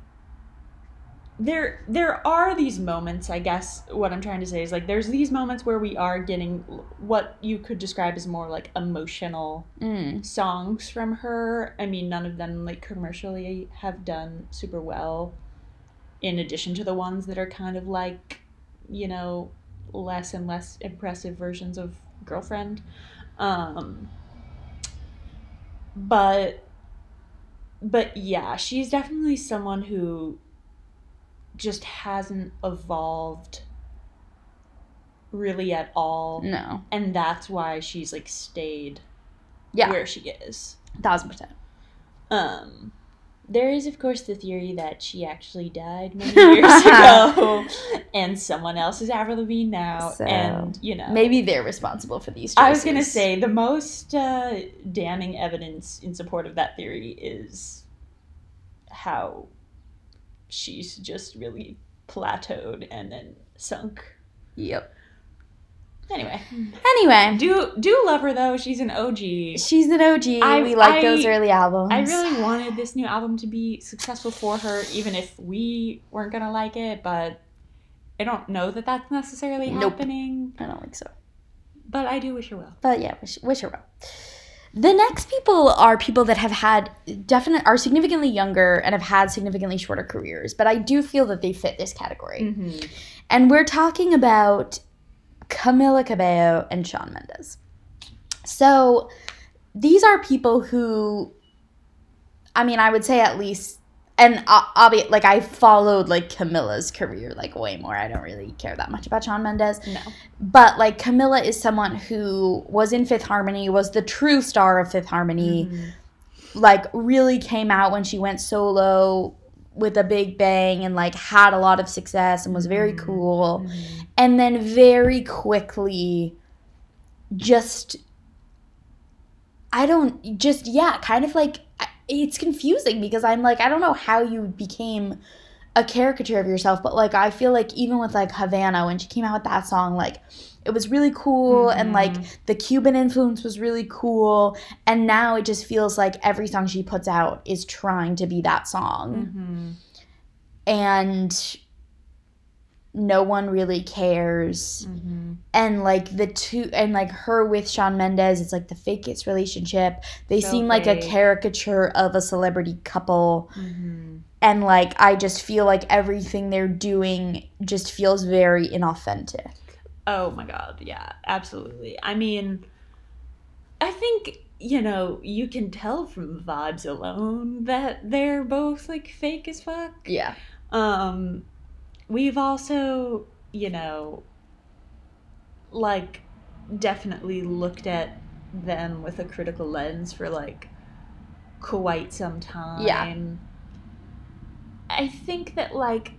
Speaker 2: there there are these moments. I guess what I'm trying to say is like, there's these moments where we are getting what you could describe as more like emotional
Speaker 1: Mm.
Speaker 2: songs from her. I mean, none of them like commercially have done super well. In addition to the ones that are kind of like, you know, less and less impressive versions of girlfriend. Um, but but yeah, she's definitely someone who just hasn't evolved really at all.
Speaker 1: no
Speaker 2: And that's why she's like stayed
Speaker 1: yeah
Speaker 2: where she is.
Speaker 1: thousand percent
Speaker 2: Um There is, of course, the theory that she actually died many years ago, and someone else is Avril Lavigne now,
Speaker 1: So,
Speaker 2: and you know,
Speaker 1: Maybe they're responsible for these choices.
Speaker 2: I was gonna say the most uh, damning evidence in support of that theory is how she's just really plateaued and then sunk.
Speaker 1: Yep.
Speaker 2: Anyway,
Speaker 1: Anyway,
Speaker 2: do do love her though. She's an OG.
Speaker 1: she's an OG.
Speaker 2: I-
Speaker 1: we like
Speaker 2: I-
Speaker 1: those early albums.
Speaker 2: I really wanted this new album to be successful for her, even if we weren't gonna like it. But I don't know that that's necessarily
Speaker 1: Nope.
Speaker 2: happening.
Speaker 1: I don't think so.
Speaker 2: But I do wish her well.
Speaker 1: But yeah, wish, wish her well. The next people are people that have had definite are significantly younger and have had significantly shorter careers, but I do feel that they fit this category.
Speaker 2: Mm-hmm.
Speaker 1: And we're talking about Camila Cabello and Shawn Mendes. So these are people who, I mean, I would say at least, and uh, obvi- like I followed like Camila's career like way more. I don't really care that much about Shawn Mendes,
Speaker 2: No.
Speaker 1: but like Camila is someone who was in Fifth Harmony, was the true star of Fifth Harmony
Speaker 2: Mhm.
Speaker 1: like really came out when she went solo with a big bang and like had a lot of success and was very
Speaker 2: Mhm.
Speaker 1: cool
Speaker 2: Mhm.
Speaker 1: and then very quickly just I don't just yeah, kind of like it's confusing because I'm like I don't know how you became a caricature of yourself, but like I feel like even with like Havana when she came out with that song, like it was really cool and like the Cuban influence was really cool, and now it just feels like every song she puts out is trying to be that song,
Speaker 2: Mhm.
Speaker 1: and no one really cares
Speaker 2: Mhm.
Speaker 1: and like the two and like her with Shawn Mendes, it's like the fakest relationship. They
Speaker 2: So
Speaker 1: seem like a caricature of a celebrity couple,
Speaker 2: Mhm.
Speaker 1: And like I just feel like everything they're doing just feels very inauthentic.
Speaker 2: Oh my god, yeah, absolutely. I mean, I think, you know, you can tell from vibes alone that they're both like fake as fuck.
Speaker 1: Yeah,
Speaker 2: Um we've also, you know, like definitely looked at them with a critical lens for like quite some time.
Speaker 1: Yeah.
Speaker 2: I think that like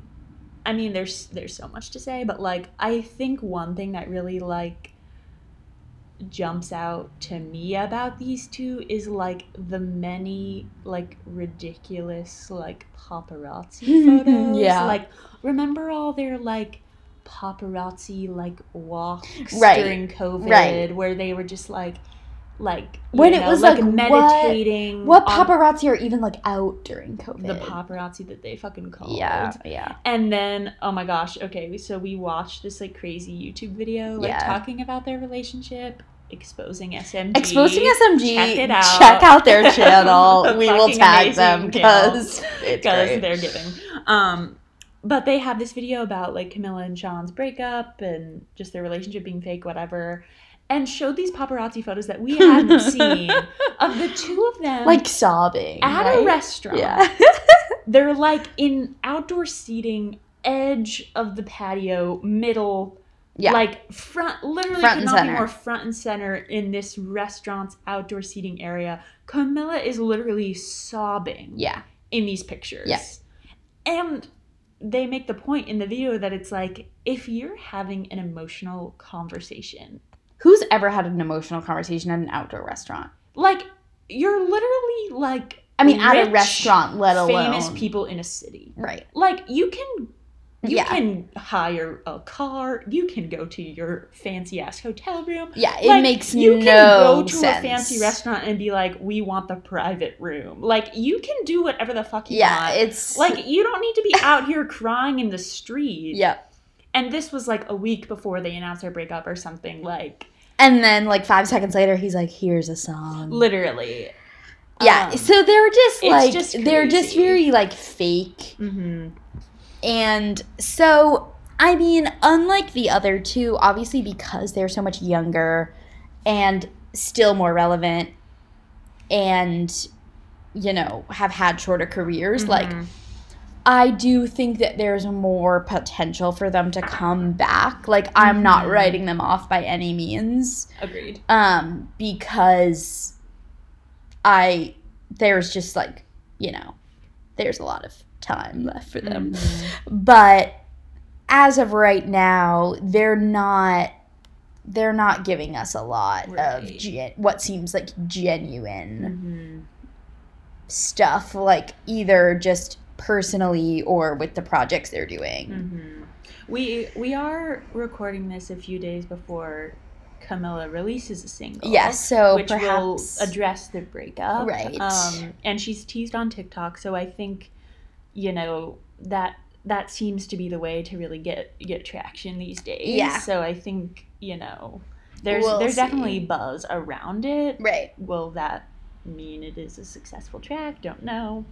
Speaker 2: I mean there's there's so much to say, but like I think one thing that really like jumps out to me about these two is like the many like ridiculous like paparazzi photos.
Speaker 1: Yeah.
Speaker 2: Like remember all their like paparazzi like walks
Speaker 1: Right.
Speaker 2: during COVID
Speaker 1: Right.
Speaker 2: where they were just like like
Speaker 1: When it was, like, what-
Speaker 2: meditating
Speaker 1: what
Speaker 2: on
Speaker 1: paparazzi are even like out during COVID?
Speaker 2: the paparazzi that they fucking called.
Speaker 1: Yeah, yeah,
Speaker 2: And then, oh my gosh, okay, so we watched this like crazy YouTube video, like
Speaker 1: Yeah.
Speaker 2: talking about their relationship, exposing SMG.
Speaker 1: exposing SMG.
Speaker 2: Check it out.
Speaker 1: Check out their channel. we will tag them because it's
Speaker 2: because
Speaker 1: great.
Speaker 2: they're giving. Um, but they have this video about like Camila and Shawn's breakup and just their relationship being fake, whatever, and showed these paparazzi photos that we hadn't seen of the two of them
Speaker 1: like sobbing
Speaker 2: at
Speaker 1: right?
Speaker 2: a restaurant.
Speaker 1: Yeah.
Speaker 2: They're like in outdoor seating, edge of the patio, middle,
Speaker 1: yeah.
Speaker 2: like front, literally
Speaker 1: Front
Speaker 2: could
Speaker 1: and
Speaker 2: not
Speaker 1: center.
Speaker 2: be more front and center in this restaurant's outdoor seating area. Camila is literally sobbing
Speaker 1: yeah.
Speaker 2: in these pictures.
Speaker 1: Yeah.
Speaker 2: And they make the point in the video that it's like if you're having an emotional conversation,
Speaker 1: Who's ever had an emotional conversation at an outdoor restaurant?
Speaker 2: like you're literally like
Speaker 1: I mean, at a restaurant, let alone
Speaker 2: famous people in a city.
Speaker 1: Right.
Speaker 2: Like you can you
Speaker 1: Yeah.
Speaker 2: can hire a car, you can go to your fancy ass hotel room.
Speaker 1: Yeah, it
Speaker 2: Like,
Speaker 1: makes
Speaker 2: you
Speaker 1: no
Speaker 2: can go to
Speaker 1: sense.
Speaker 2: a fancy restaurant and be like, "We want the private room." Like you can do whatever the fuck you
Speaker 1: Yeah,
Speaker 2: want.
Speaker 1: it's
Speaker 2: like you don't need to be out here crying in the street.
Speaker 1: yeah.
Speaker 2: And this was like a week before they announced their breakup or something. Like
Speaker 1: And then like five seconds later, he's like, "Here's a song."
Speaker 2: literally.
Speaker 1: yeah.
Speaker 2: Um,
Speaker 1: so they're just like
Speaker 2: just
Speaker 1: they're just very like fake,
Speaker 2: mhm.
Speaker 1: and so I mean, unlike the other two, obviously because they're so much younger and still more relevant, and you know have had shorter careers, like. I do think that there's more potential for them to come back. Like I'm not
Speaker 2: Mhm.
Speaker 1: writing them off by any means.
Speaker 2: agreed.
Speaker 1: Um because I there's just like, you know, there's a lot of time left for them.
Speaker 2: Mhm.
Speaker 1: But as of right now, they're not they're not giving us a lot of gen- what seems like genuine
Speaker 2: Mhm.
Speaker 1: stuff like either just personally or with the projects they're doing.
Speaker 2: Mhm. We we are recording this a few days before Camila releases a single.
Speaker 1: Yes, so
Speaker 2: which
Speaker 1: perhaps
Speaker 2: will address the breakup.
Speaker 1: Right.
Speaker 2: Um, and she's teased on TikTok, so I think, you know, that that seems to be the way to really get get traction these days.
Speaker 1: Yeah.
Speaker 2: So I think, you know, there's
Speaker 1: We'll
Speaker 2: there's
Speaker 1: see.
Speaker 2: definitely buzz around it.
Speaker 1: right.
Speaker 2: Will that mean it is a successful track? Don't know.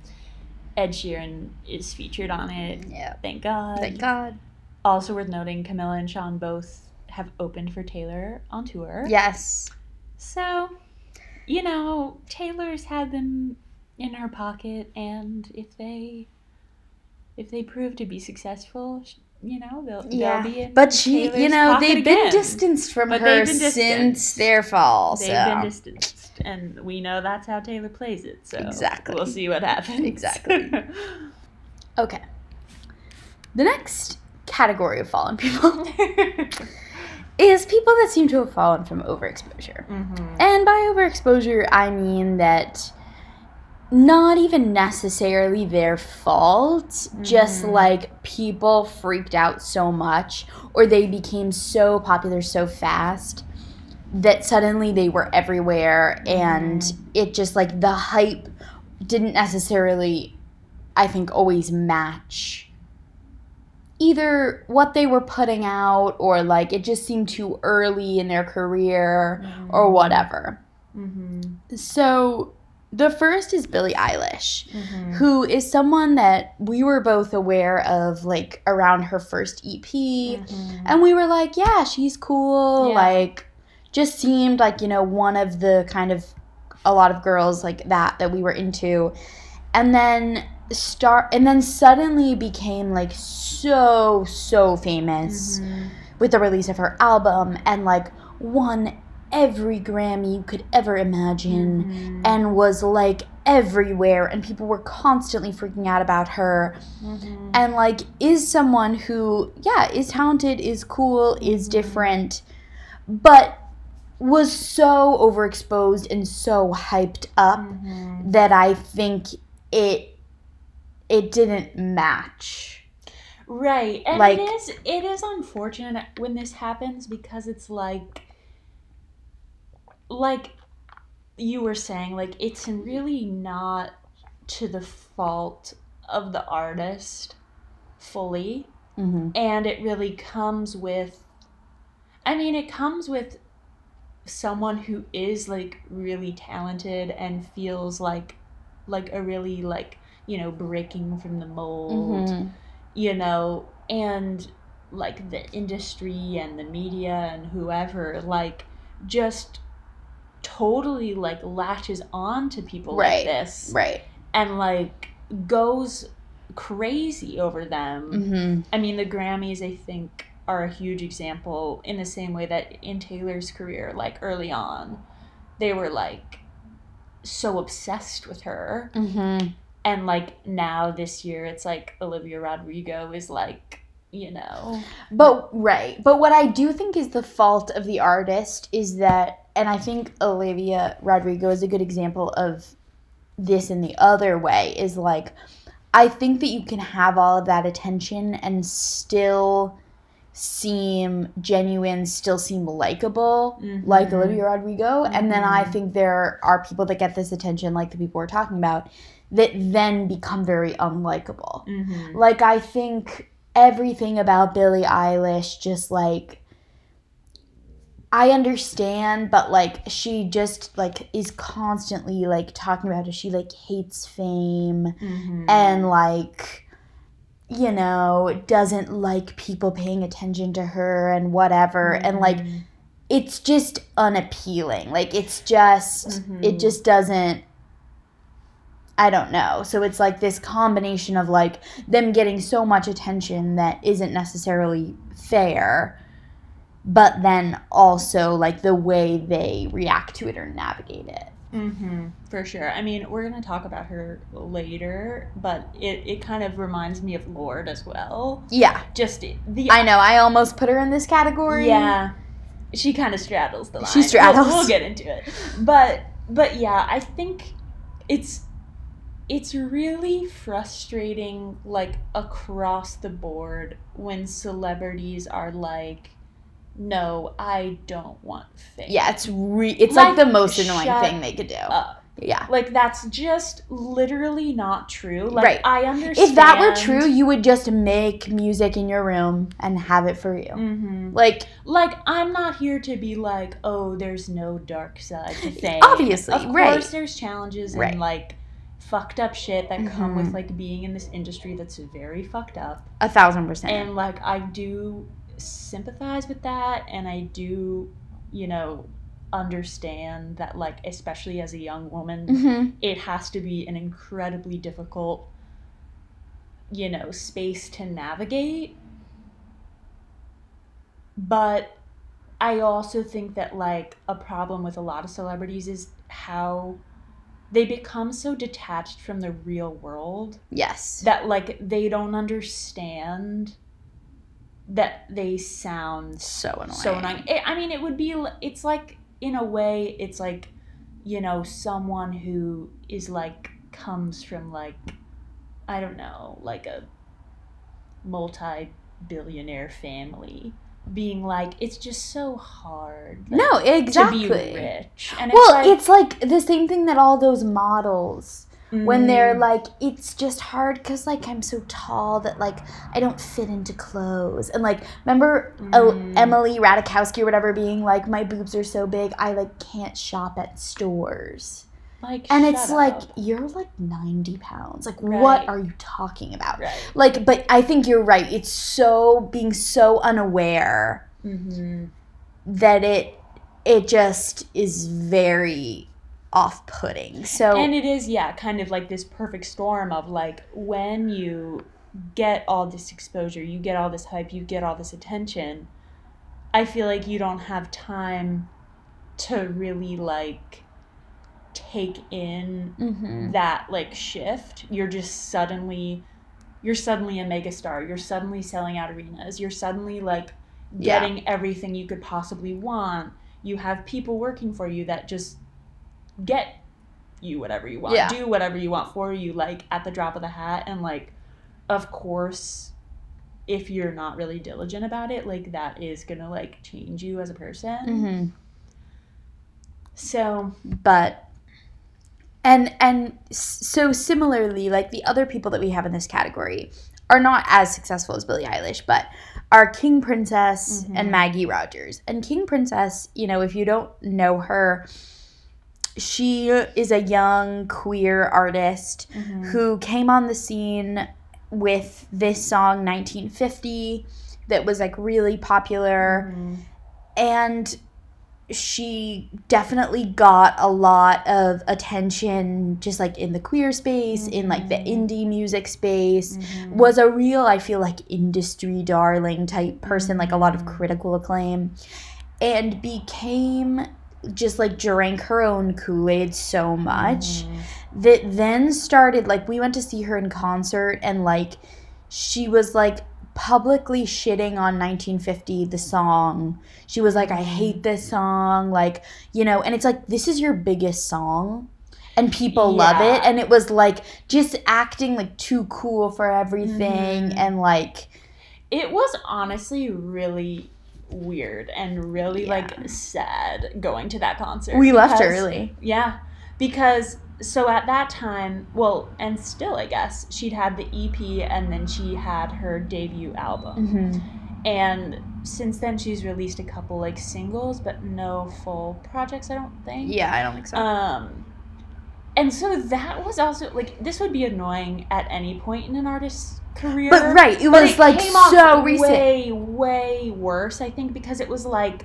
Speaker 2: Ed Sheeran is featured on it.
Speaker 1: Yeah.
Speaker 2: Thank God.
Speaker 1: Thank God.
Speaker 2: Also worth noting, Camila and Shawn both have opened for Taylor on tour.
Speaker 1: Yes.
Speaker 2: So, you know, Taylor's had them in her pocket, and if they if they prove to be successful, you know, they'll,
Speaker 1: Yeah.
Speaker 2: they'll be in
Speaker 1: But she, you know, they've been
Speaker 2: again.
Speaker 1: distanced from
Speaker 2: But
Speaker 1: her
Speaker 2: they've
Speaker 1: since their fall.
Speaker 2: They've
Speaker 1: so.
Speaker 2: been distanced, and we know that's how Taylor plays it. So
Speaker 1: Exactly.
Speaker 2: we'll see what happens.
Speaker 1: Exactly. okay. The next category of fallen people is people that seem to have fallen from overexposure.
Speaker 2: hmm
Speaker 1: And by overexposure, I mean that not even necessarily their fault, just
Speaker 2: Mhm.
Speaker 1: like people freaked out so much or they became so popular so fast that suddenly they were everywhere and
Speaker 2: Mhm.
Speaker 1: it just like the hype didn't necessarily I think always match either what they were putting out or like it just seemed too early in their career or whatever.
Speaker 2: hmm
Speaker 1: So the first is Billie Eilish,
Speaker 2: hmm
Speaker 1: who is someone that we were both aware of like around her first EP.
Speaker 2: Mm-hmm.
Speaker 1: And we were like, yeah, she's cool.
Speaker 2: Yeah.
Speaker 1: Like, just seemed like, you know, one of the kind of a lot of girls like that that we were into. And then start and then suddenly became like so so famous
Speaker 2: Mm-hmm.
Speaker 1: with the release of her album and like won every Grammy you could ever imagine
Speaker 2: Mm-hmm.
Speaker 1: and was like everywhere and people were constantly freaking out about her
Speaker 2: Mm-hmm.
Speaker 1: and like is someone who yeah is talented is cool is
Speaker 2: Mhm.
Speaker 1: different but was so overexposed and so hyped up
Speaker 2: Mm-hmm.
Speaker 1: that i think it it didn't match
Speaker 2: Right. And
Speaker 1: Like-
Speaker 2: it is it is unfortunate when this happens because it's like like you were saying like it's really not to the fault of the artist fully
Speaker 1: mm-hmm.
Speaker 2: and it really comes with I mean it comes with someone who is like really talented and feels like like a really like you know breaking from the mold
Speaker 1: Mm-hmm.
Speaker 2: you know, and like the industry and the media and whoever, like, just totally like latches on to people
Speaker 1: Right.
Speaker 2: like this
Speaker 1: right
Speaker 2: and like goes crazy over them.
Speaker 1: mm-hmm.
Speaker 2: I mean, the Grammys, I think, are a huge example in the same way that in Taylor's career, like early on, they were like so obsessed with her
Speaker 1: Mm-hmm.
Speaker 2: and like now this year it's like Olivia Rodrigo is like you know
Speaker 1: But right. But what I do think is the fault of the artist is that and I think Olivia Rodrigo is a good example of this in the other way is like I think that you can have all of that attention and still seem genuine, still seem likable, like
Speaker 2: Mhm.
Speaker 1: Olivia Rodrigo. And then I
Speaker 2: Mhm.
Speaker 1: think there are people that get this attention, like the people we're talking about, that then become very unlikable.
Speaker 2: mm-hmm.
Speaker 1: Like I think everything about Billie Eilish just like I understand, but like she just like is constantly like talking about how she like hates fame
Speaker 2: Mm-hmm.
Speaker 1: and like you know doesn't like people paying attention to her and whatever and like
Speaker 2: Mm-hmm.
Speaker 1: it's just unappealing. Like it's just it
Speaker 2: Mhm.
Speaker 1: just doesn't I don't know. So it's like this combination of like them getting so much attention that isn't necessarily fair, but then also like the way they react to it or navigate it.
Speaker 2: Mm-hmm, for sure. I mean, we're gonna talk about her later, but it, it kind of reminds me of Lorde as well.
Speaker 1: Yeah.
Speaker 2: Just the
Speaker 1: I know. I almost put her in this category.
Speaker 2: yeah, she kind of straddles the line.
Speaker 1: She straddles.
Speaker 2: We'll, we'll get into it, but but yeah, I think it's it's really frustrating, like across the board, when celebrities are like, "No, I don't want fame."
Speaker 1: Yeah, it's re- it's like,
Speaker 2: Like,
Speaker 1: the most annoying thing they could do.
Speaker 2: up.
Speaker 1: yeah.
Speaker 2: Like that's just literally not true. Like
Speaker 1: Right.
Speaker 2: I understand.
Speaker 1: If that were true, you would just make music in your room and have it for you.
Speaker 2: hmm
Speaker 1: Like,
Speaker 2: Like I'm not here to be like, oh, there's no dark side to fame.
Speaker 1: Obviously,
Speaker 2: of
Speaker 1: right.
Speaker 2: course, there's challenges
Speaker 1: Right.
Speaker 2: and like fucked up shit that come with
Speaker 1: Mhm.
Speaker 2: like being in this industry that's very fucked up.
Speaker 1: a thousand percent.
Speaker 2: And like I do sympathize with that, and I do, you know, understand that like especially as a young woman.
Speaker 1: hmm
Speaker 2: it has to be an incredibly difficult you know space to navigate but i also think that like a problem with a lot of celebrities is how they become so detached from the real world
Speaker 1: Yes.
Speaker 2: that like they don't understand that they sound
Speaker 1: so annoying.
Speaker 2: so annoying. It, I mean, it would be. It's like in a way, it's like you know someone who is like comes from like I don't know, like a multi-billionaire family, being like it's just so hard. like,
Speaker 1: No, exactly.
Speaker 2: to be rich, and it's
Speaker 1: well,
Speaker 2: like,
Speaker 1: it's like the same thing that all those models when they're
Speaker 2: mm,
Speaker 1: like it's just hard because like i'm so tall that like i don't fit into clothes and like remember
Speaker 2: Mm.
Speaker 1: emily ratajkowski or whatever being like my boobs are so big i like can't shop at stores
Speaker 2: like,
Speaker 1: and it's like you're like 90 pounds like
Speaker 2: Right.
Speaker 1: what are you talking about
Speaker 2: right.
Speaker 1: like but i think you're right it's so being so unaware
Speaker 2: Mm-hmm.
Speaker 1: that it it just is very off-putting. So
Speaker 2: and it is yeah kind of like this perfect storm of like when you get all this exposure you get all this hype you get all this attention i feel like you don't have time to really like take in
Speaker 1: Mhm.
Speaker 2: that like shift. You're just suddenly you're suddenly a megastar. You're suddenly selling out arenas. You're suddenly like
Speaker 1: Yeah.
Speaker 2: getting everything you could possibly want. You have people working for you that just get you whatever you want
Speaker 1: Yeah.
Speaker 2: do whatever you want for you like at the drop of the hat and like of course if you're not really diligent about it like that is gonna like change you as a person
Speaker 1: Mhm.
Speaker 2: so
Speaker 1: but and and so similarly like the other people that we have in this category are not as successful as Billie Eilish but are King Princess
Speaker 2: Mhm.
Speaker 1: and Maggie Rogers and King Princess you know if you don't know her she is a young queer artist who came on the scene with this song 1950 that was like really popular
Speaker 2: Mhm.
Speaker 1: and she definitely got a lot of attention just like in the queer space in like the
Speaker 2: Mhm.
Speaker 1: indie music space
Speaker 2: Mhm.
Speaker 1: was a real i feel like industry darling type person like a lot of
Speaker 2: Mhm.
Speaker 1: critical acclaim and became just like drank her own kool-aid so much
Speaker 2: Mhm.
Speaker 1: that then started like we went to see her in concert and like she was like publicly shitting on 1950 the song she was like i hate this song like you know and it's like this is your biggest song and people love it and it was like just acting like too cool for everything
Speaker 2: Mhm.
Speaker 1: and like
Speaker 2: it was honestly really weird and really
Speaker 1: Yeah.
Speaker 2: like sad going to that concert.
Speaker 1: we left
Speaker 2: because-
Speaker 1: early
Speaker 2: Yeah, because so at that time, well, and still I guess she'd had the EP and then she had her debut album,
Speaker 1: hmm
Speaker 2: and since then she's released a couple like singles, but no full projects. I don't think.
Speaker 1: yeah i don't think so
Speaker 2: Um, and so that was also like this would be annoying at any point in an artist's career.
Speaker 1: but right it
Speaker 2: But
Speaker 1: was
Speaker 2: it
Speaker 1: like so recent
Speaker 2: Way, way worse, I think, because it was like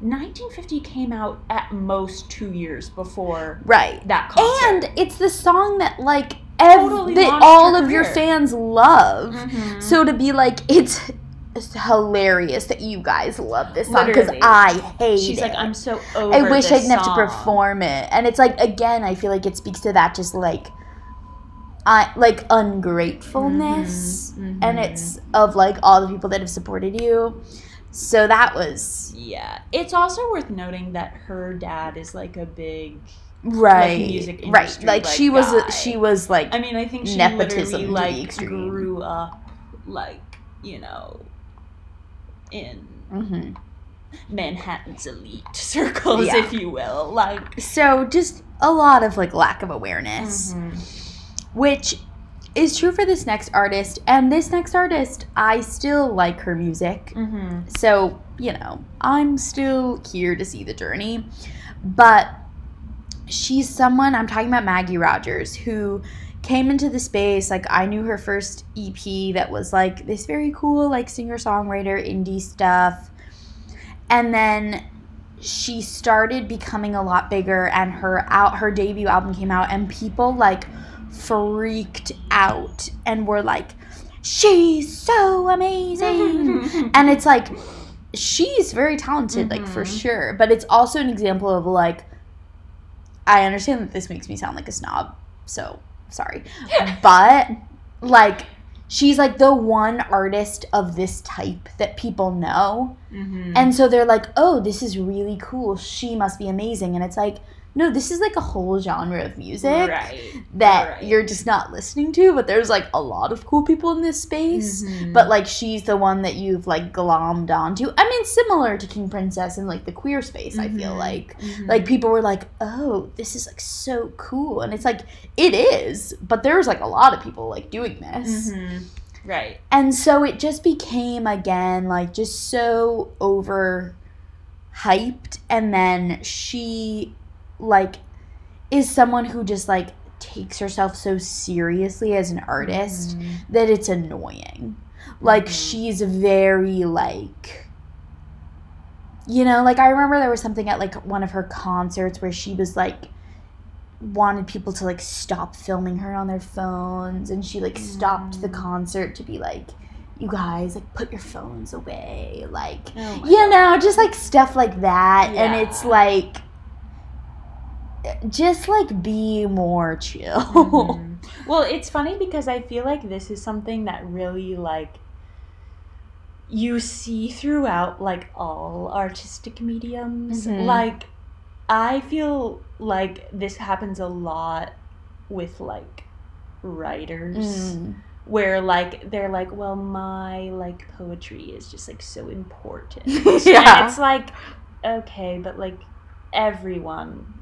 Speaker 2: 1950 came out at most two years before
Speaker 1: right
Speaker 2: that concert.
Speaker 1: And it's the song that like ev-
Speaker 2: Totally
Speaker 1: that all of your fans love.
Speaker 2: Mhm.
Speaker 1: So to be like it's it's hilarious that you guys love this song because I hate
Speaker 2: She's
Speaker 1: it.
Speaker 2: like, I'm so over.
Speaker 1: I wish I didn't have to perform it. And it's like again, I feel like it speaks to that just like I like ungratefulness
Speaker 2: Mhm,
Speaker 1: and
Speaker 2: mhm.
Speaker 1: it's of like all the people that have supported you. So that was
Speaker 2: Yeah, it's also worth noting that her dad is like a big.
Speaker 1: right.
Speaker 2: music
Speaker 1: right.
Speaker 2: industry,
Speaker 1: Like,
Speaker 2: like,
Speaker 1: she was
Speaker 2: guy.
Speaker 1: she was like
Speaker 2: I mean, I think she
Speaker 1: Nepotism
Speaker 2: literally like grew up like you know in
Speaker 1: mhm.
Speaker 2: Manhattan's elite circles,
Speaker 1: Yeah.
Speaker 2: if you will. Like,
Speaker 1: So just a lot of like lack of awareness.
Speaker 2: Mm-hmm.
Speaker 1: Which is true for this next artist. And this next artist i still like her music.
Speaker 2: Mm-hmm.
Speaker 1: so you know i'm still here to see the journey. But she's someone i'm talking about maggie rogers who came into the space. Like i knew her first ep that was like this very cool like singer songwriter indie stuff. And then she started becoming a lot bigger and her out her debut album came out and people like freaked out and were like she's so amazing. And it's like she's very talented like for
Speaker 2: Mhm.
Speaker 1: sure. But it's also an example of like i understand that this makes me sound like a snob so sorry. But like she's like the one artist of this type that people know.
Speaker 2: Mm-hmm.
Speaker 1: and so they're like oh this is really cool. She must be amazing. And it's like no this is like a whole genre of music
Speaker 2: right.
Speaker 1: that
Speaker 2: right.
Speaker 1: you're just not listening to but there's like a lot of cool people in this space
Speaker 2: Mhm.
Speaker 1: but like she's the one that you've like glommed onto i mean similar to king princess in like the queer space i feel
Speaker 2: Mhm.
Speaker 1: like
Speaker 2: Mhm.
Speaker 1: like people were like oh this is like so cool and it's like it is but there's like a lot of people like doing this
Speaker 2: Mhm. right.
Speaker 1: and so it just became again like just so over hyped and then she like is someone who just like takes herself so seriously as an artist
Speaker 2: Mhm.
Speaker 1: that it's annoying. Like
Speaker 2: Mhm.
Speaker 1: she's very like you know, like I remember there was something at like one of her concerts where she was like wanted people to like stop filming her on their phones and she like stopped the
Speaker 2: Mm.
Speaker 1: concert to be like you guys like put your phones away like
Speaker 2: Oh
Speaker 1: you
Speaker 2: God.
Speaker 1: know just like stuff like that and it's like just like be more chill
Speaker 2: Mhm. Well, it's funny because I feel like this is something that really like you see throughout like all artistic mediums.
Speaker 1: Mhm.
Speaker 2: Like I feel like this happens a lot with like writers
Speaker 1: Mm.
Speaker 2: where like they're like, well, my like poetry is just like so important.
Speaker 1: Yeah.
Speaker 2: And it's like, okay, but like everyone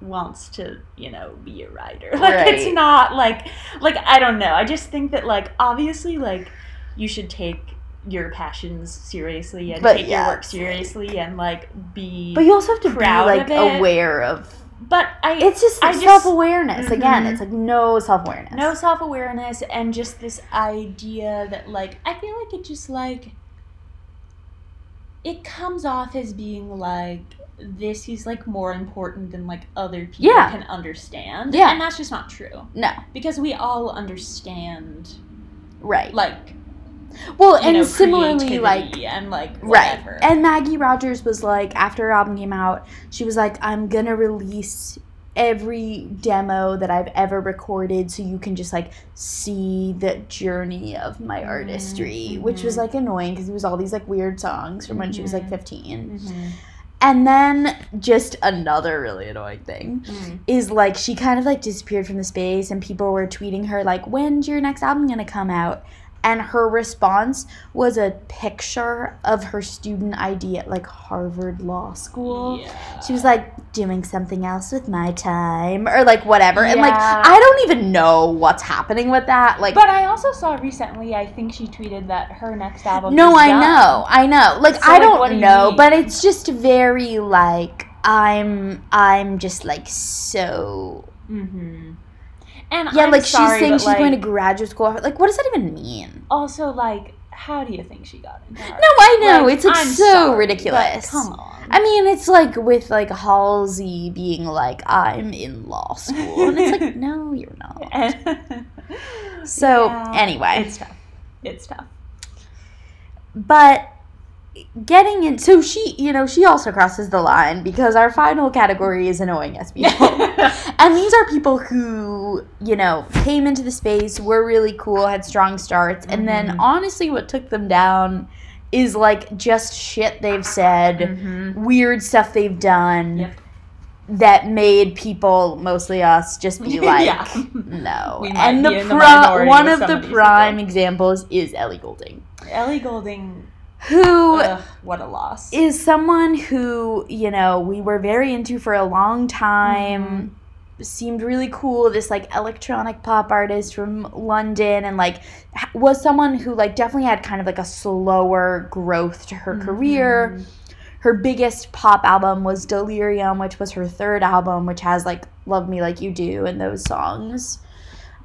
Speaker 2: wants to, you know, be a writer. Like it's not like like I don't know. I just think that like obviously like you should take your passions seriously and
Speaker 1: But
Speaker 2: take
Speaker 1: yeah,
Speaker 2: your work seriously and like be
Speaker 1: but you also have to be like
Speaker 2: of
Speaker 1: aware of
Speaker 2: but I
Speaker 1: it's just
Speaker 2: I
Speaker 1: self-awareness again
Speaker 2: Mhm.
Speaker 1: it's like no self-awareness
Speaker 2: no self awareness and just this idea that like I feel like it just like it comes off as being like this is like more important than like other people
Speaker 1: Yeah.
Speaker 2: can understand.
Speaker 1: Yeah.
Speaker 2: And that's just not true.
Speaker 1: no
Speaker 2: Because we all understand
Speaker 1: right
Speaker 2: like
Speaker 1: well and
Speaker 2: know,
Speaker 1: similarly like
Speaker 2: and like
Speaker 1: Right. And Maggie Rogers was like, after her album came out, she was like, I'm gonna release every demo that I've ever recorded so you can just like see the journey of my artistry, which was
Speaker 2: mhm.
Speaker 1: like annoying because it was all these like weird songs from when she was like
Speaker 2: Mhm.
Speaker 1: 15.
Speaker 2: Mhm.
Speaker 1: And then just another really annoying thing
Speaker 2: Mm.
Speaker 1: is like she kind of like disappeared from the space and people were tweeting her like when's your next album gonna come out and her response was a picture of her student id at like harvard law school
Speaker 2: Yeah.
Speaker 1: she was like doing something else with my time or like whatever Yeah. and like i don't even know what's happening with that like
Speaker 2: But I also saw recently, I think she tweeted that her next album.
Speaker 1: no i know i know like
Speaker 2: So,
Speaker 1: i don't
Speaker 2: do
Speaker 1: know
Speaker 2: mean?
Speaker 1: but it's just very like i'm i'm just like so
Speaker 2: Mm-hmm. And
Speaker 1: Yeah,
Speaker 2: I'm
Speaker 1: like
Speaker 2: sorry,
Speaker 1: she's saying she's going to graduate school. Like, what does that even mean?
Speaker 2: Also, like, how do you think she got into art?
Speaker 1: No, I know
Speaker 2: Like,
Speaker 1: it's like
Speaker 2: I'm
Speaker 1: so
Speaker 2: sorry,
Speaker 1: ridiculous.
Speaker 2: Come on.
Speaker 1: I mean, it's like with like Halsey being like, "I'm in law school," and it's like, no, you're not. So, anyway.
Speaker 2: it's tough. It's tough.
Speaker 1: but getting in so she you know she also crosses the line because our final category is annoying us people and these are people who you know came into the space were really cool had strong starts and then
Speaker 2: Mhm.
Speaker 1: honestly what took them down is like just shit they've said
Speaker 2: Mhm.
Speaker 1: weird stuff they've done
Speaker 2: Yep.
Speaker 1: that made people mostly us just be like
Speaker 2: Yeah.
Speaker 1: no and the,
Speaker 2: the
Speaker 1: pro-
Speaker 2: minority
Speaker 1: one of the prime
Speaker 2: people.
Speaker 1: examples is ellie goulding
Speaker 2: Ellie Goulding.
Speaker 1: Who
Speaker 2: Ugh, what a loss.
Speaker 1: is someone who you know we were very into for a long time seemed really cool this like electronic pop artist from london and like was someone who like definitely had kind of like a slower growth to her career
Speaker 2: Mhm.
Speaker 1: her biggest pop album was delirium which was her third album which has like love me like you do and those songs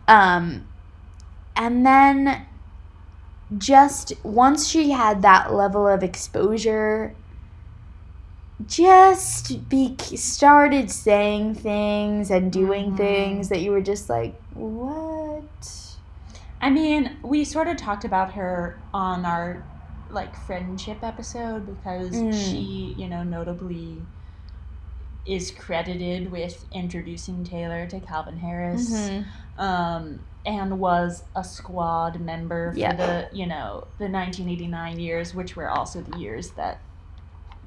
Speaker 1: um and then just once she had that level of exposure just be started saying things and doing
Speaker 2: Mhm.
Speaker 1: things that you were just like what
Speaker 2: I mean, we sort of talked about her on our like friendship episode because
Speaker 1: Mm.
Speaker 2: she, you know, notably is credited with introducing Taylor to Calvin Harris.
Speaker 1: Mm-hmm.
Speaker 2: um, and was a squad member for
Speaker 1: Yeah.
Speaker 2: the you know the 1989 years, which were also the years that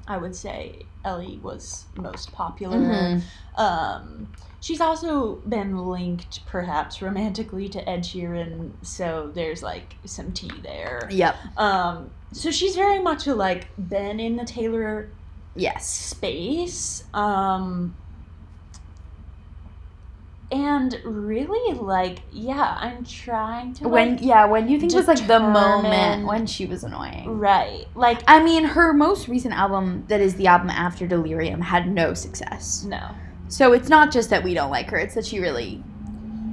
Speaker 2: I would say Ellie was most popular.
Speaker 1: Mhm.
Speaker 2: Um, she's also been linked, perhaps romantically, to Ed Sheeran, so there's like some tea there.
Speaker 1: yep
Speaker 2: Um, so she's very much a, like been in the Taylor
Speaker 1: yes
Speaker 2: space. Um, and really, like, yeah, I'm trying to
Speaker 1: when
Speaker 2: like,
Speaker 1: yeah when you think was like the moment when she was annoying
Speaker 2: right, like,
Speaker 1: i mean her most recent album that is the album after delirium had no success
Speaker 2: no,
Speaker 1: so it's not just that we don't like her it's that she really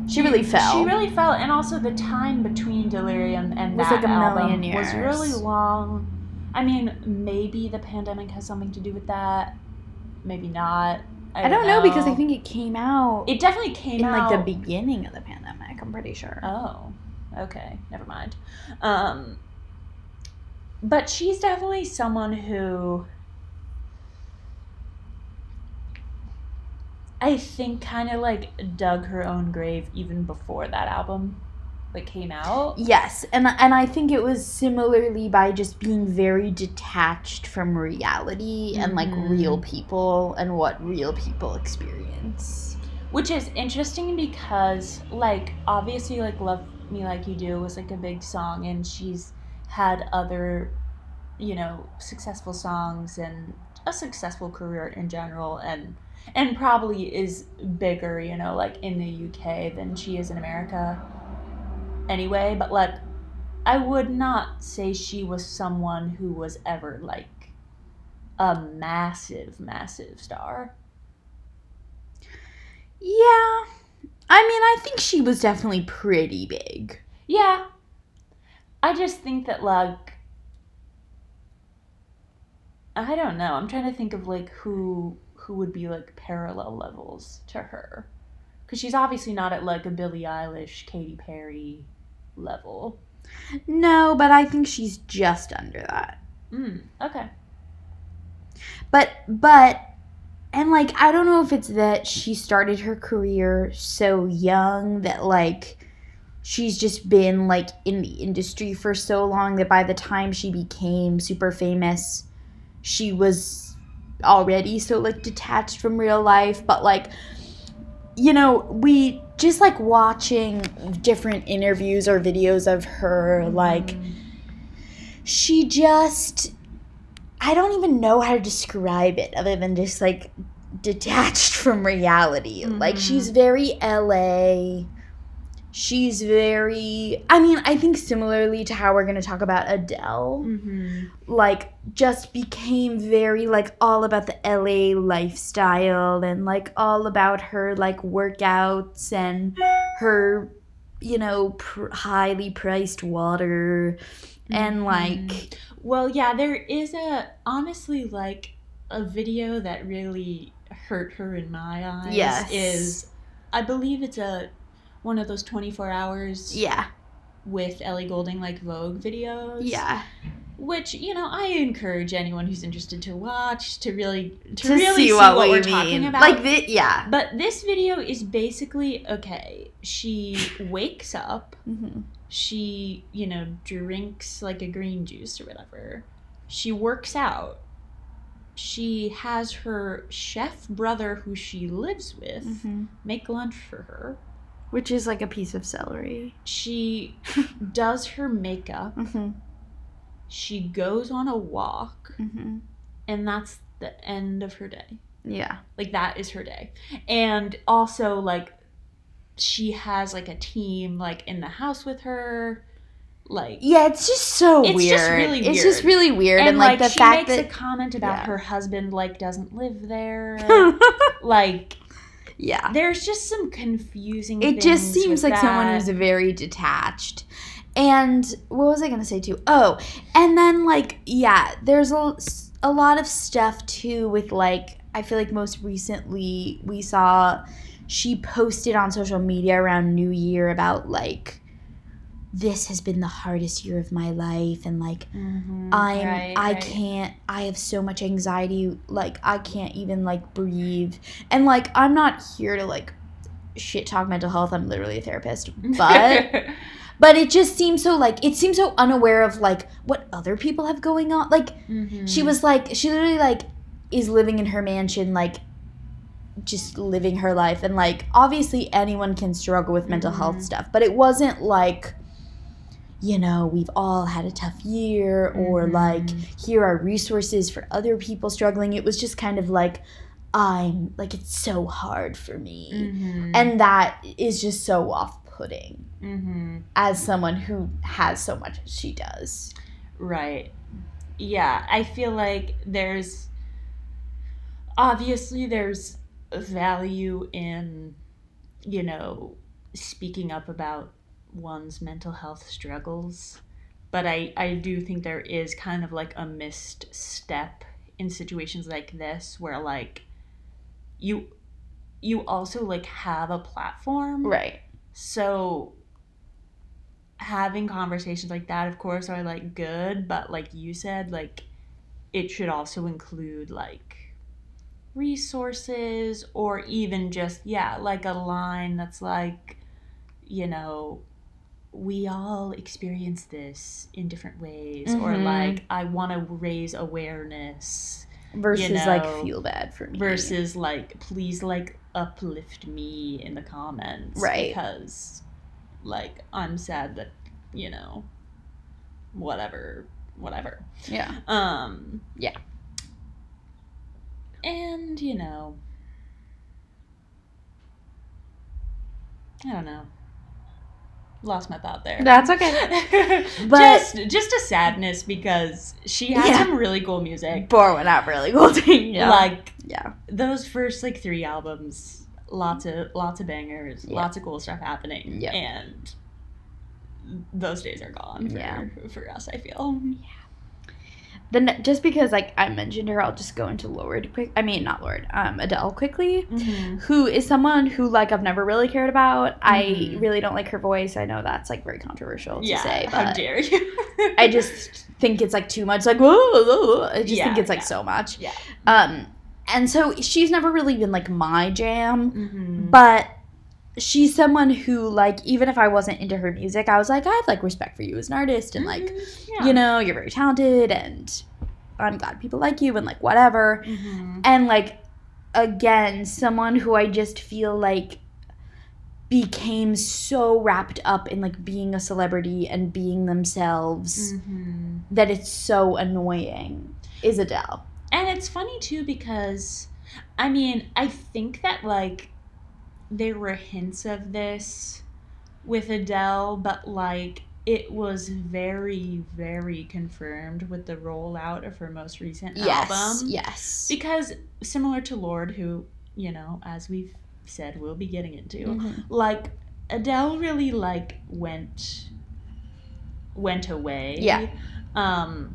Speaker 1: she really fell
Speaker 2: She really fell, and also the time between Delirium and
Speaker 1: Was
Speaker 2: that
Speaker 1: like a
Speaker 2: album was really long. I mean, maybe the pandemic has something to do with that. Maybe not. I,
Speaker 1: i don't know because i think it came out
Speaker 2: it definitely came
Speaker 1: in
Speaker 2: out
Speaker 1: like the beginning of the pandemic i'm pretty sure
Speaker 2: Oh, okay. Never mind. Um, but she's definitely someone who I think kind of like dug her own grave even before that album like came out.
Speaker 1: Yes, and and I think it was similarly by just being very detached from reality and like real mm-hmm. people and what real people experience.
Speaker 2: Which is interesting because, like, obviously, like, Love Me Like You Do was, like, a big song, and she's had other, you know, successful songs and a successful career in general, and and probably is bigger, you know, like, in the UK than she is in America anyway, but, like, I would not say she was someone who was ever, like, a massive, massive star.
Speaker 1: Yeah. I mean, I think she was definitely pretty big.
Speaker 2: Yeah. I just think that like I don't know. I'm trying to think of like who who would be like parallel levels to her. Cuz she's obviously not at like a Billie Eilish, Katy Perry level.
Speaker 1: No, but I think she's just under that.
Speaker 2: Mm, okay.
Speaker 1: But but and like I don't know if it's that she started her career so young that like she's just been like in the industry for so long that by the time she became super famous she was already so like detached from real life but like you know we just like watching different interviews or videos of her like
Speaker 2: Mm,
Speaker 1: she just I don't even know how to describe it other than just like detached from reality. Like
Speaker 2: Mhm.
Speaker 1: she's very LA. She's very I mean, I think similarly to how we're going to talk about Adele,
Speaker 2: mhm.
Speaker 1: like just became very like all about the LA lifestyle and like all about her like workouts and her you know pr- highly priced water and like.
Speaker 2: Well, yeah, there is a honestly like a video that really hurt her in my eyes.
Speaker 1: Yes.
Speaker 2: is I believe it's a one of those twenty four hours
Speaker 1: yeah
Speaker 2: with Ellie Goulding like Vogue videos.
Speaker 1: yeah
Speaker 2: which you know I encourage anyone who's interested to watch to really to,
Speaker 1: to
Speaker 2: really
Speaker 1: see what, we
Speaker 2: we're
Speaker 1: mean.
Speaker 2: talking about.
Speaker 1: Like the, yeah.
Speaker 2: but this video is basically okay. She wakes up.
Speaker 1: Mm-hmm.
Speaker 2: She you know drinks like a green juice or whatever. She works out. She has her chef brother who she lives with
Speaker 1: Mm-hmm.
Speaker 2: make lunch for her.
Speaker 1: Which is like a piece of celery.
Speaker 2: She does her makeup.
Speaker 1: Mm-hmm.
Speaker 2: She goes on a walk,
Speaker 1: Mm-hmm.
Speaker 2: and that's the end of her day.
Speaker 1: Yeah.
Speaker 2: Like that is her day. And also like she has like a team like in the house with her. Like
Speaker 1: Yeah, it's just so
Speaker 2: It's
Speaker 1: weird.
Speaker 2: just really
Speaker 1: It's just
Speaker 2: weird.
Speaker 1: really weird,
Speaker 2: and,
Speaker 1: and, like, the
Speaker 2: she
Speaker 1: fact
Speaker 2: makes
Speaker 1: that
Speaker 2: a comment about
Speaker 1: yeah.
Speaker 2: her husband like doesn't live there. like
Speaker 1: yeah,
Speaker 2: there's just some confusing
Speaker 1: it just seems like someone who's very detached. And what was I gonna say too? Oh, and then like yeah, there's a, a lot of stuff too with like I feel like most recently we saw she posted on social media around New Year about like this has been the hardest year of my life and like
Speaker 2: Mhm,
Speaker 1: I'm
Speaker 2: right,
Speaker 1: I
Speaker 2: right.
Speaker 1: can't I have so much anxiety like I can't even like breathe and like I'm not here to like shit talk mental health I'm literally a therapist but but it just seems so like it seems so unaware of like what other people have going on like
Speaker 2: Mhm.
Speaker 1: she was like she literally like is living in her mansion like just living her life and like obviously anyone can struggle with mental health
Speaker 2: Mhm.
Speaker 1: stuff but it wasn't like you know we've all had a tough year or
Speaker 2: Mhm.
Speaker 1: like here are resources for other people struggling it was just kind of like i'm like it's so hard for me
Speaker 2: Mhm.
Speaker 1: and that is just so off-putting
Speaker 2: Mhm.
Speaker 1: as someone who has so much as she does
Speaker 2: Right. Yeah, I feel like there's obviously there's value in you know speaking up about one's mental health struggles, but I I do think there is kind of like a missed step in situations like this where like you you also like have a platform.
Speaker 1: Right.
Speaker 2: So having conversations like that of course are like good but like you said like it should also include like resources or even just yeah like a line that's like you know we all experience this in different ways or
Speaker 1: Mhm.
Speaker 2: like i want to raise awareness
Speaker 1: versus
Speaker 2: know,
Speaker 1: like feel bad for me
Speaker 2: versus like please like uplift me in the comments
Speaker 1: Right.
Speaker 2: because like i'm sad that you know whatever whatever
Speaker 1: yeah
Speaker 2: um
Speaker 1: Yeah.
Speaker 2: and you know i don't know lost my thought there
Speaker 1: That's okay. But-
Speaker 2: just just a sadness because she had
Speaker 1: Yeah.
Speaker 2: some really cool music
Speaker 1: Bor went out really cool thing. Yeah.
Speaker 2: like
Speaker 1: yeah.
Speaker 2: those first like three albums lots of lots of bangers
Speaker 1: Yeah.
Speaker 2: lots of cool stuff happening
Speaker 1: Yeah.
Speaker 2: and those days are gone for,
Speaker 1: Yeah.
Speaker 2: for us i feel
Speaker 1: Then just because like I mentioned her, I'll just go into Lorde quick. I mean, not Lorde. Um, Adele quickly, who is someone who like I've never really cared about. I
Speaker 2: Mhm.
Speaker 1: really don't like her voice. I know that's like very controversial to
Speaker 2: yeah
Speaker 1: say,
Speaker 2: how
Speaker 1: but
Speaker 2: dare you
Speaker 1: I just think it's like too much. Like whoa, whoa, whoa. I just
Speaker 2: Yeah,
Speaker 1: think it's like
Speaker 2: yeah.
Speaker 1: so much.
Speaker 2: Yeah.
Speaker 1: Um, and so she's never really been like my jam.
Speaker 2: Mhm.
Speaker 1: but she's someone who like even if i wasn't into her music i was like i have like respect for you as an artist and like
Speaker 2: Mhm. Yeah.
Speaker 1: you know you're very talented and i'm glad people like you and like whatever
Speaker 2: Mhm.
Speaker 1: and like again someone who i just feel like became so wrapped up in like being a celebrity and being themselves
Speaker 2: Mhm.
Speaker 1: that it's so annoying is adele
Speaker 2: And it's funny too because I mean, I think that like there were hints of this with Adele, but like it was very, very confirmed with the rollout of her most recent
Speaker 1: yes
Speaker 2: album.
Speaker 1: yes yes.
Speaker 2: Because similar to Lorde, who, you know, as we've said, we'll be getting into,
Speaker 1: Mhm.
Speaker 2: like Adele really like went went away.
Speaker 1: Yeah.
Speaker 2: Um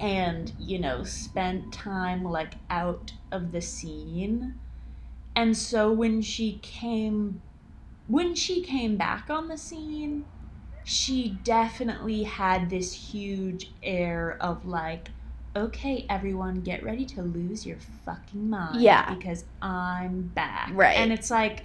Speaker 2: and you know spent time like out of the scene. And so when she came when she came back on the scene, she definitely had this huge air of like okay everyone get ready to lose your fucking mind
Speaker 1: Yeah.
Speaker 2: because i'm back
Speaker 1: Right.
Speaker 2: and it's like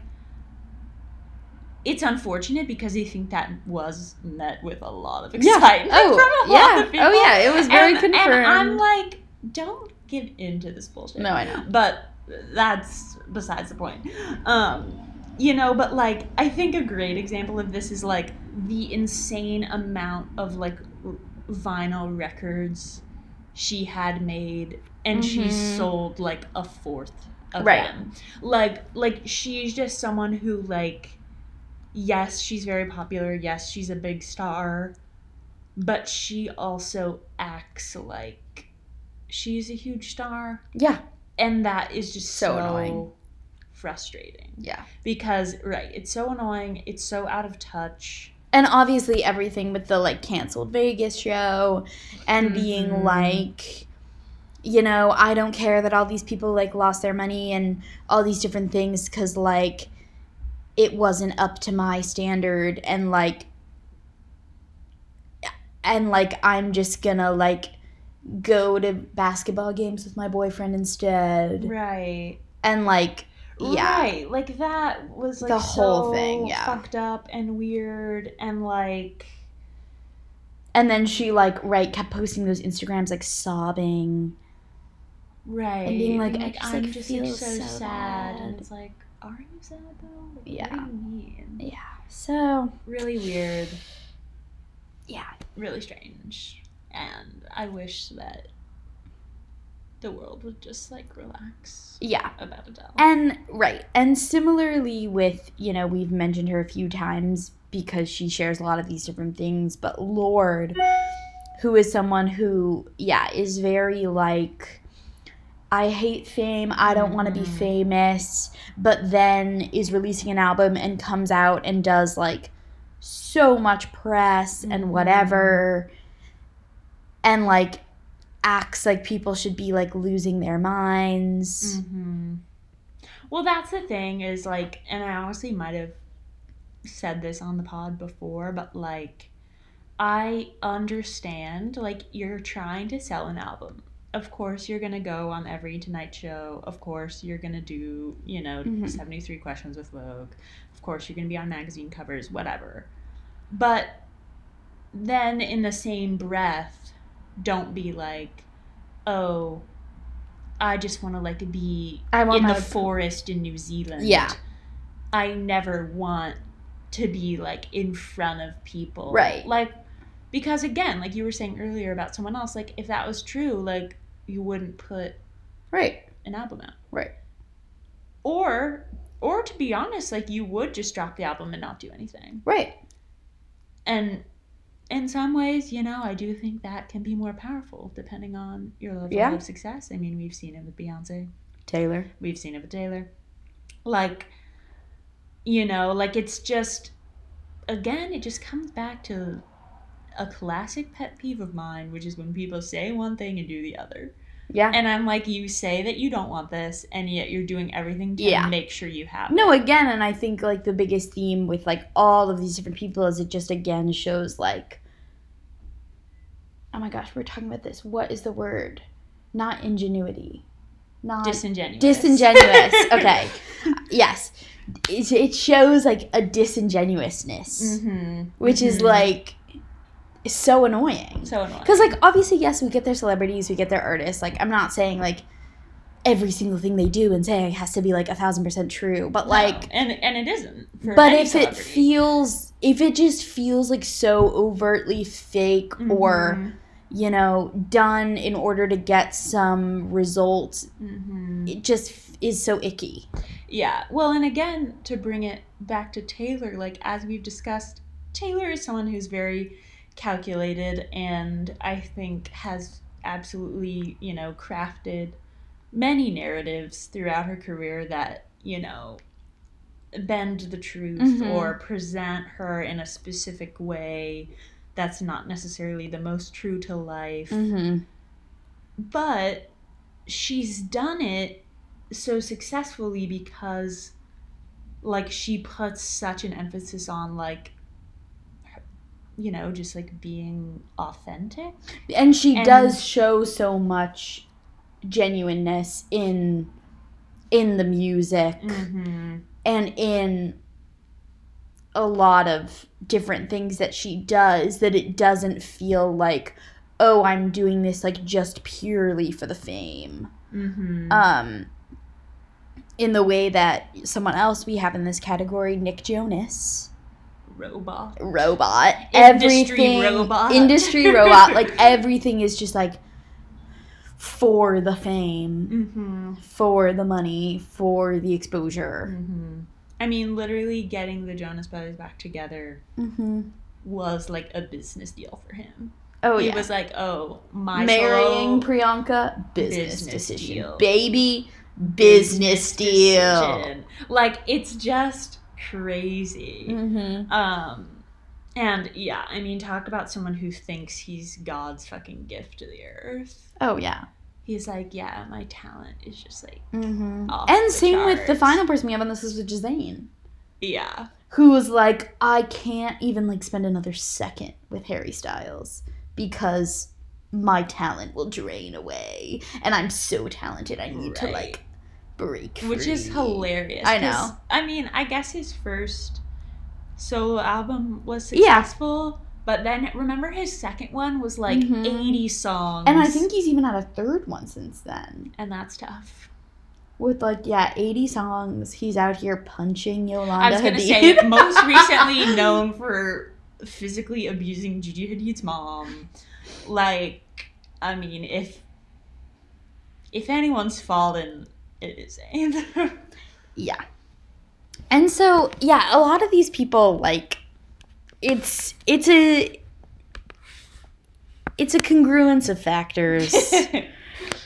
Speaker 2: it's unfortunate because I think that was met with a lot of excitement Yeah.
Speaker 1: Oh,
Speaker 2: from a
Speaker 1: yeah.
Speaker 2: lot of people.
Speaker 1: Oh, yeah. It was very
Speaker 2: and,
Speaker 1: confirmed.
Speaker 2: And I'm like, don't give into this bullshit.
Speaker 1: No, I know.
Speaker 2: But that's besides the point. Um, you know, but like, I think a great example of this is like the insane amount of like r- vinyl records she had made, and she
Speaker 1: Mhm.
Speaker 2: sold like a fourth of
Speaker 1: Right.
Speaker 2: them. Like, like she's just someone who like, yes, she's very popular. Yes, she's a big star, but she also acts like she's a huge star
Speaker 1: Yeah.
Speaker 2: And that is just
Speaker 1: So
Speaker 2: so,
Speaker 1: annoying.
Speaker 2: frustrating
Speaker 1: Yeah.
Speaker 2: because right it's so annoying it's so out of touch
Speaker 1: And obviously everything with the like canceled Vegas show and being
Speaker 2: Mhm.
Speaker 1: like you know, I don't care that all these people like lost their money and all these different things cuz like it wasn't up to my standard and like and like I'm just going to like go to basketball games with my boyfriend instead.
Speaker 2: right
Speaker 1: And like yeah.
Speaker 2: right like that was like
Speaker 1: The whole
Speaker 2: so
Speaker 1: thing, yeah.
Speaker 2: fucked up and weird and like
Speaker 1: And then she like right kept posting those Instagrams like sobbing.
Speaker 2: right
Speaker 1: And being like, I
Speaker 2: like,
Speaker 1: just,
Speaker 2: i'm
Speaker 1: like,
Speaker 2: just
Speaker 1: feel
Speaker 2: like so,
Speaker 1: so
Speaker 2: sad
Speaker 1: bad.
Speaker 2: and it's like are you sad though Like,
Speaker 1: Yeah.
Speaker 2: what do you mean
Speaker 1: Yeah. So
Speaker 2: really weird
Speaker 1: yeah.
Speaker 2: really strange and i wish that the world would just like relax
Speaker 1: Yeah.
Speaker 2: about Adele.
Speaker 1: And right. And similarly with, you know, we've mentioned her a few times because she shares a lot of these different things, but Lorde, who is someone who, yeah, is very like I hate fame. I don't want to be
Speaker 2: Mhm.
Speaker 1: famous, but then is releasing an album and comes out and does like so much press and
Speaker 2: Mhm.
Speaker 1: whatever and like acts like people should be like losing their minds.
Speaker 2: hmm Well, that's the thing is like, and I honestly might have said this on the pod before, but like, I understand like you're trying to sell an album. Of course, you're gonna go on every Tonight Show. Of course, you're gonna do you know
Speaker 1: Mhm.
Speaker 2: 73 questions with Vogue. Of course, you're gonna be on magazine covers, whatever. But then in the same breath, don't be like, oh, I just want to like be
Speaker 1: I want
Speaker 2: in the forest in New Zealand.
Speaker 1: Yeah.
Speaker 2: I never want to be like in front of people.
Speaker 1: Right.
Speaker 2: Like because again, like you were saying earlier about someone else, like if that was true, like you wouldn't put
Speaker 1: right.
Speaker 2: an album out.
Speaker 1: Right.
Speaker 2: Or or to be honest, like you would just drop the album and not do anything.
Speaker 1: Right.
Speaker 2: And in some ways, you know, I do think that can be more powerful depending on your level
Speaker 1: Yeah.
Speaker 2: of success. I mean, we've seen it with Beyonce.
Speaker 1: Taylor.
Speaker 2: We've seen it with Taylor. Like, you know, like it's just, again, it just comes back to a classic pet peeve of mine, which is when people say one thing and do the other.
Speaker 1: Yeah.
Speaker 2: And I'm like, you say that you don't want this, and yet you're doing everything to
Speaker 1: Yeah.
Speaker 2: make sure you have
Speaker 1: No,
Speaker 2: it.
Speaker 1: again, and I think like the biggest theme with like all of these different people is it just again shows like Oh my gosh, we're talking about this. What is the word? Not ingenuity. Not
Speaker 2: Disingenuous.
Speaker 1: disingenuous. okay. Yes. It, it shows like a disingenuousness,
Speaker 2: Mm-hmm.
Speaker 1: which is like so annoying.
Speaker 2: so annoying.
Speaker 1: Because, like, obviously, yes, we get their celebrities, we get their artists. Like, I'm not saying, like, every single thing they do and say has to be, like, a thousand percent true. But, like,
Speaker 2: No, and and it isn't.
Speaker 1: But if it feels, if it just feels, like, so overtly fake or,
Speaker 2: Mhm.
Speaker 1: you know, done in order to get some results,
Speaker 2: Mhm.
Speaker 1: it just is so icky.
Speaker 2: Yeah. Well, and again, to bring it back to Taylor, like as we've discussed, Taylor is someone who's very calculated and I think has absolutely, you know, crafted many narratives throughout her career that, you know, bend the truth
Speaker 1: Mhm.
Speaker 2: or present her in a specific way that's not necessarily the most true to life
Speaker 1: Mm-hmm.
Speaker 2: but she's done it so successfully because like she puts such an emphasis on like you know, just like being authentic.
Speaker 1: And she
Speaker 2: And-
Speaker 1: does show so much genuineness in in the music
Speaker 2: Mm-hmm.
Speaker 1: and in a lot of different things that she does that it doesn't feel like oh I'm doing this like just purely for the fame.
Speaker 2: Mm-hmm.
Speaker 1: Um in the way that someone else we have in this category Nick Jonas
Speaker 2: Robot.
Speaker 1: robot
Speaker 2: Industry
Speaker 1: everything
Speaker 2: robot.
Speaker 1: industry robot like everything is just like for the fame
Speaker 2: Mm-hmm.
Speaker 1: for the money for the exposure
Speaker 2: Mm-hmm. I mean, literally getting the Jonas Brothers back together
Speaker 1: mm-hmm.
Speaker 2: was like a business deal for him.
Speaker 1: oh
Speaker 2: he
Speaker 1: yeah He
Speaker 2: was like, "Oh, my
Speaker 1: marrying priyanka business,
Speaker 2: business
Speaker 1: decision
Speaker 2: deal.
Speaker 1: baby business deal
Speaker 2: decision." Like it's just crazy.
Speaker 1: mm-hmm.
Speaker 2: Um, and yeah, I mean, talk about someone who thinks he's God's fucking gift to the earth.
Speaker 1: oh yeah
Speaker 2: He's like, yeah, my talent is just like,
Speaker 1: mm-hmm. And same with the final person we have on this is with Zayn
Speaker 2: yeah,
Speaker 1: who was like, I can't even like spend another second with Harry Styles because my talent will drain away, and I'm so talented. I need to
Speaker 2: Right.
Speaker 1: Break,
Speaker 2: which is hilarious.
Speaker 1: I know.
Speaker 2: I mean, I guess his first solo album was
Speaker 1: Yeah.
Speaker 2: successful, but then remember his second one was like
Speaker 1: Mhm.
Speaker 2: 80 songs.
Speaker 1: And I think he's even had a third one since then.
Speaker 2: and that's tough.
Speaker 1: With like, yeah, 80 songs. He's out here punching Yolanda
Speaker 2: I was gonna
Speaker 1: Hadid.
Speaker 2: say most recently known for physically abusing Gigi Hadid's mom. Like, I mean, if if anyone's fallen, it is Zayn.
Speaker 1: yeah. And so, yeah, a lot of these people, like, it's, it's a, it's a congruence of factors.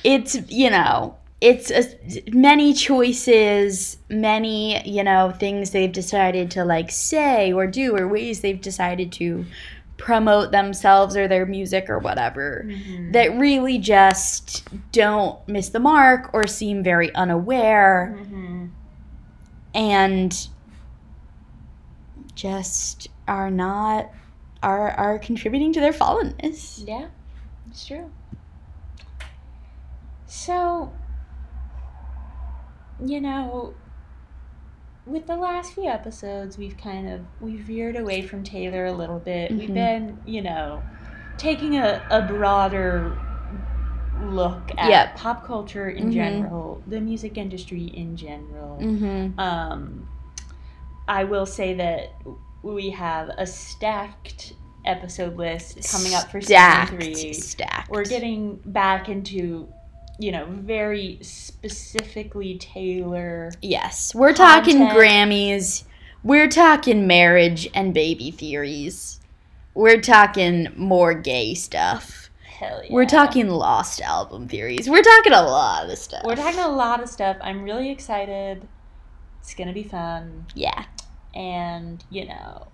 Speaker 1: it's you know it's a, many choices many you know things they've decided to like say or do or ways they've decided to promote themselves or their music or whatever
Speaker 2: Mhm.
Speaker 1: that really just don't miss the mark or seem very unaware
Speaker 2: Mhm.
Speaker 1: and just are not are are contributing to their fallenness
Speaker 2: Yeah, it's true. So, you know, with the last few episodes, we've kind of we've veered away from Taylor a little bit. We've
Speaker 1: Mhm.
Speaker 2: been, you know, taking a, a broader look at
Speaker 1: Yep.
Speaker 2: pop culture in
Speaker 1: Mhm.
Speaker 2: general, the music industry in general.
Speaker 1: mm-hmm.
Speaker 2: Um, I will say that we have a stacked episode list coming up for
Speaker 1: stacked,
Speaker 2: season three.
Speaker 1: Stacked.
Speaker 2: We're getting back into, you know, very specifically Taylor.
Speaker 1: yes. We're talking
Speaker 2: content.
Speaker 1: Grammys. We're talking marriage and baby theories. We're talking more gay stuff.
Speaker 2: Hell yeah.
Speaker 1: We're talking lost album theories. We're talking a lot of stuff.
Speaker 2: We're talking a lot of stuff. I'm really excited. It's gonna be fun,
Speaker 1: Yeah.
Speaker 2: and you know,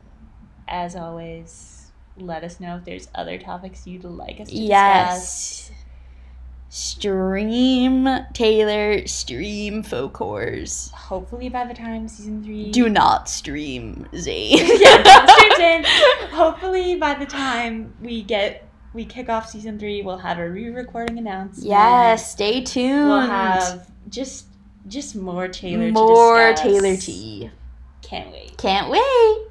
Speaker 2: as always, let us know if there's other topics you'd like us to discuss.
Speaker 1: Yes. Stream Taylor, stream folklore.
Speaker 2: Hopefully by the time season three.
Speaker 1: Do not stream Zayn.
Speaker 2: yeah, don't stream in. Hopefully by the time we get we kick off season three, we'll have a re-recording announcement.
Speaker 1: Yes, stay tuned.
Speaker 2: We'll have just just more Taylor.
Speaker 1: more
Speaker 2: to.
Speaker 1: Taylor tea.
Speaker 2: Can't wait.
Speaker 1: Can't wait.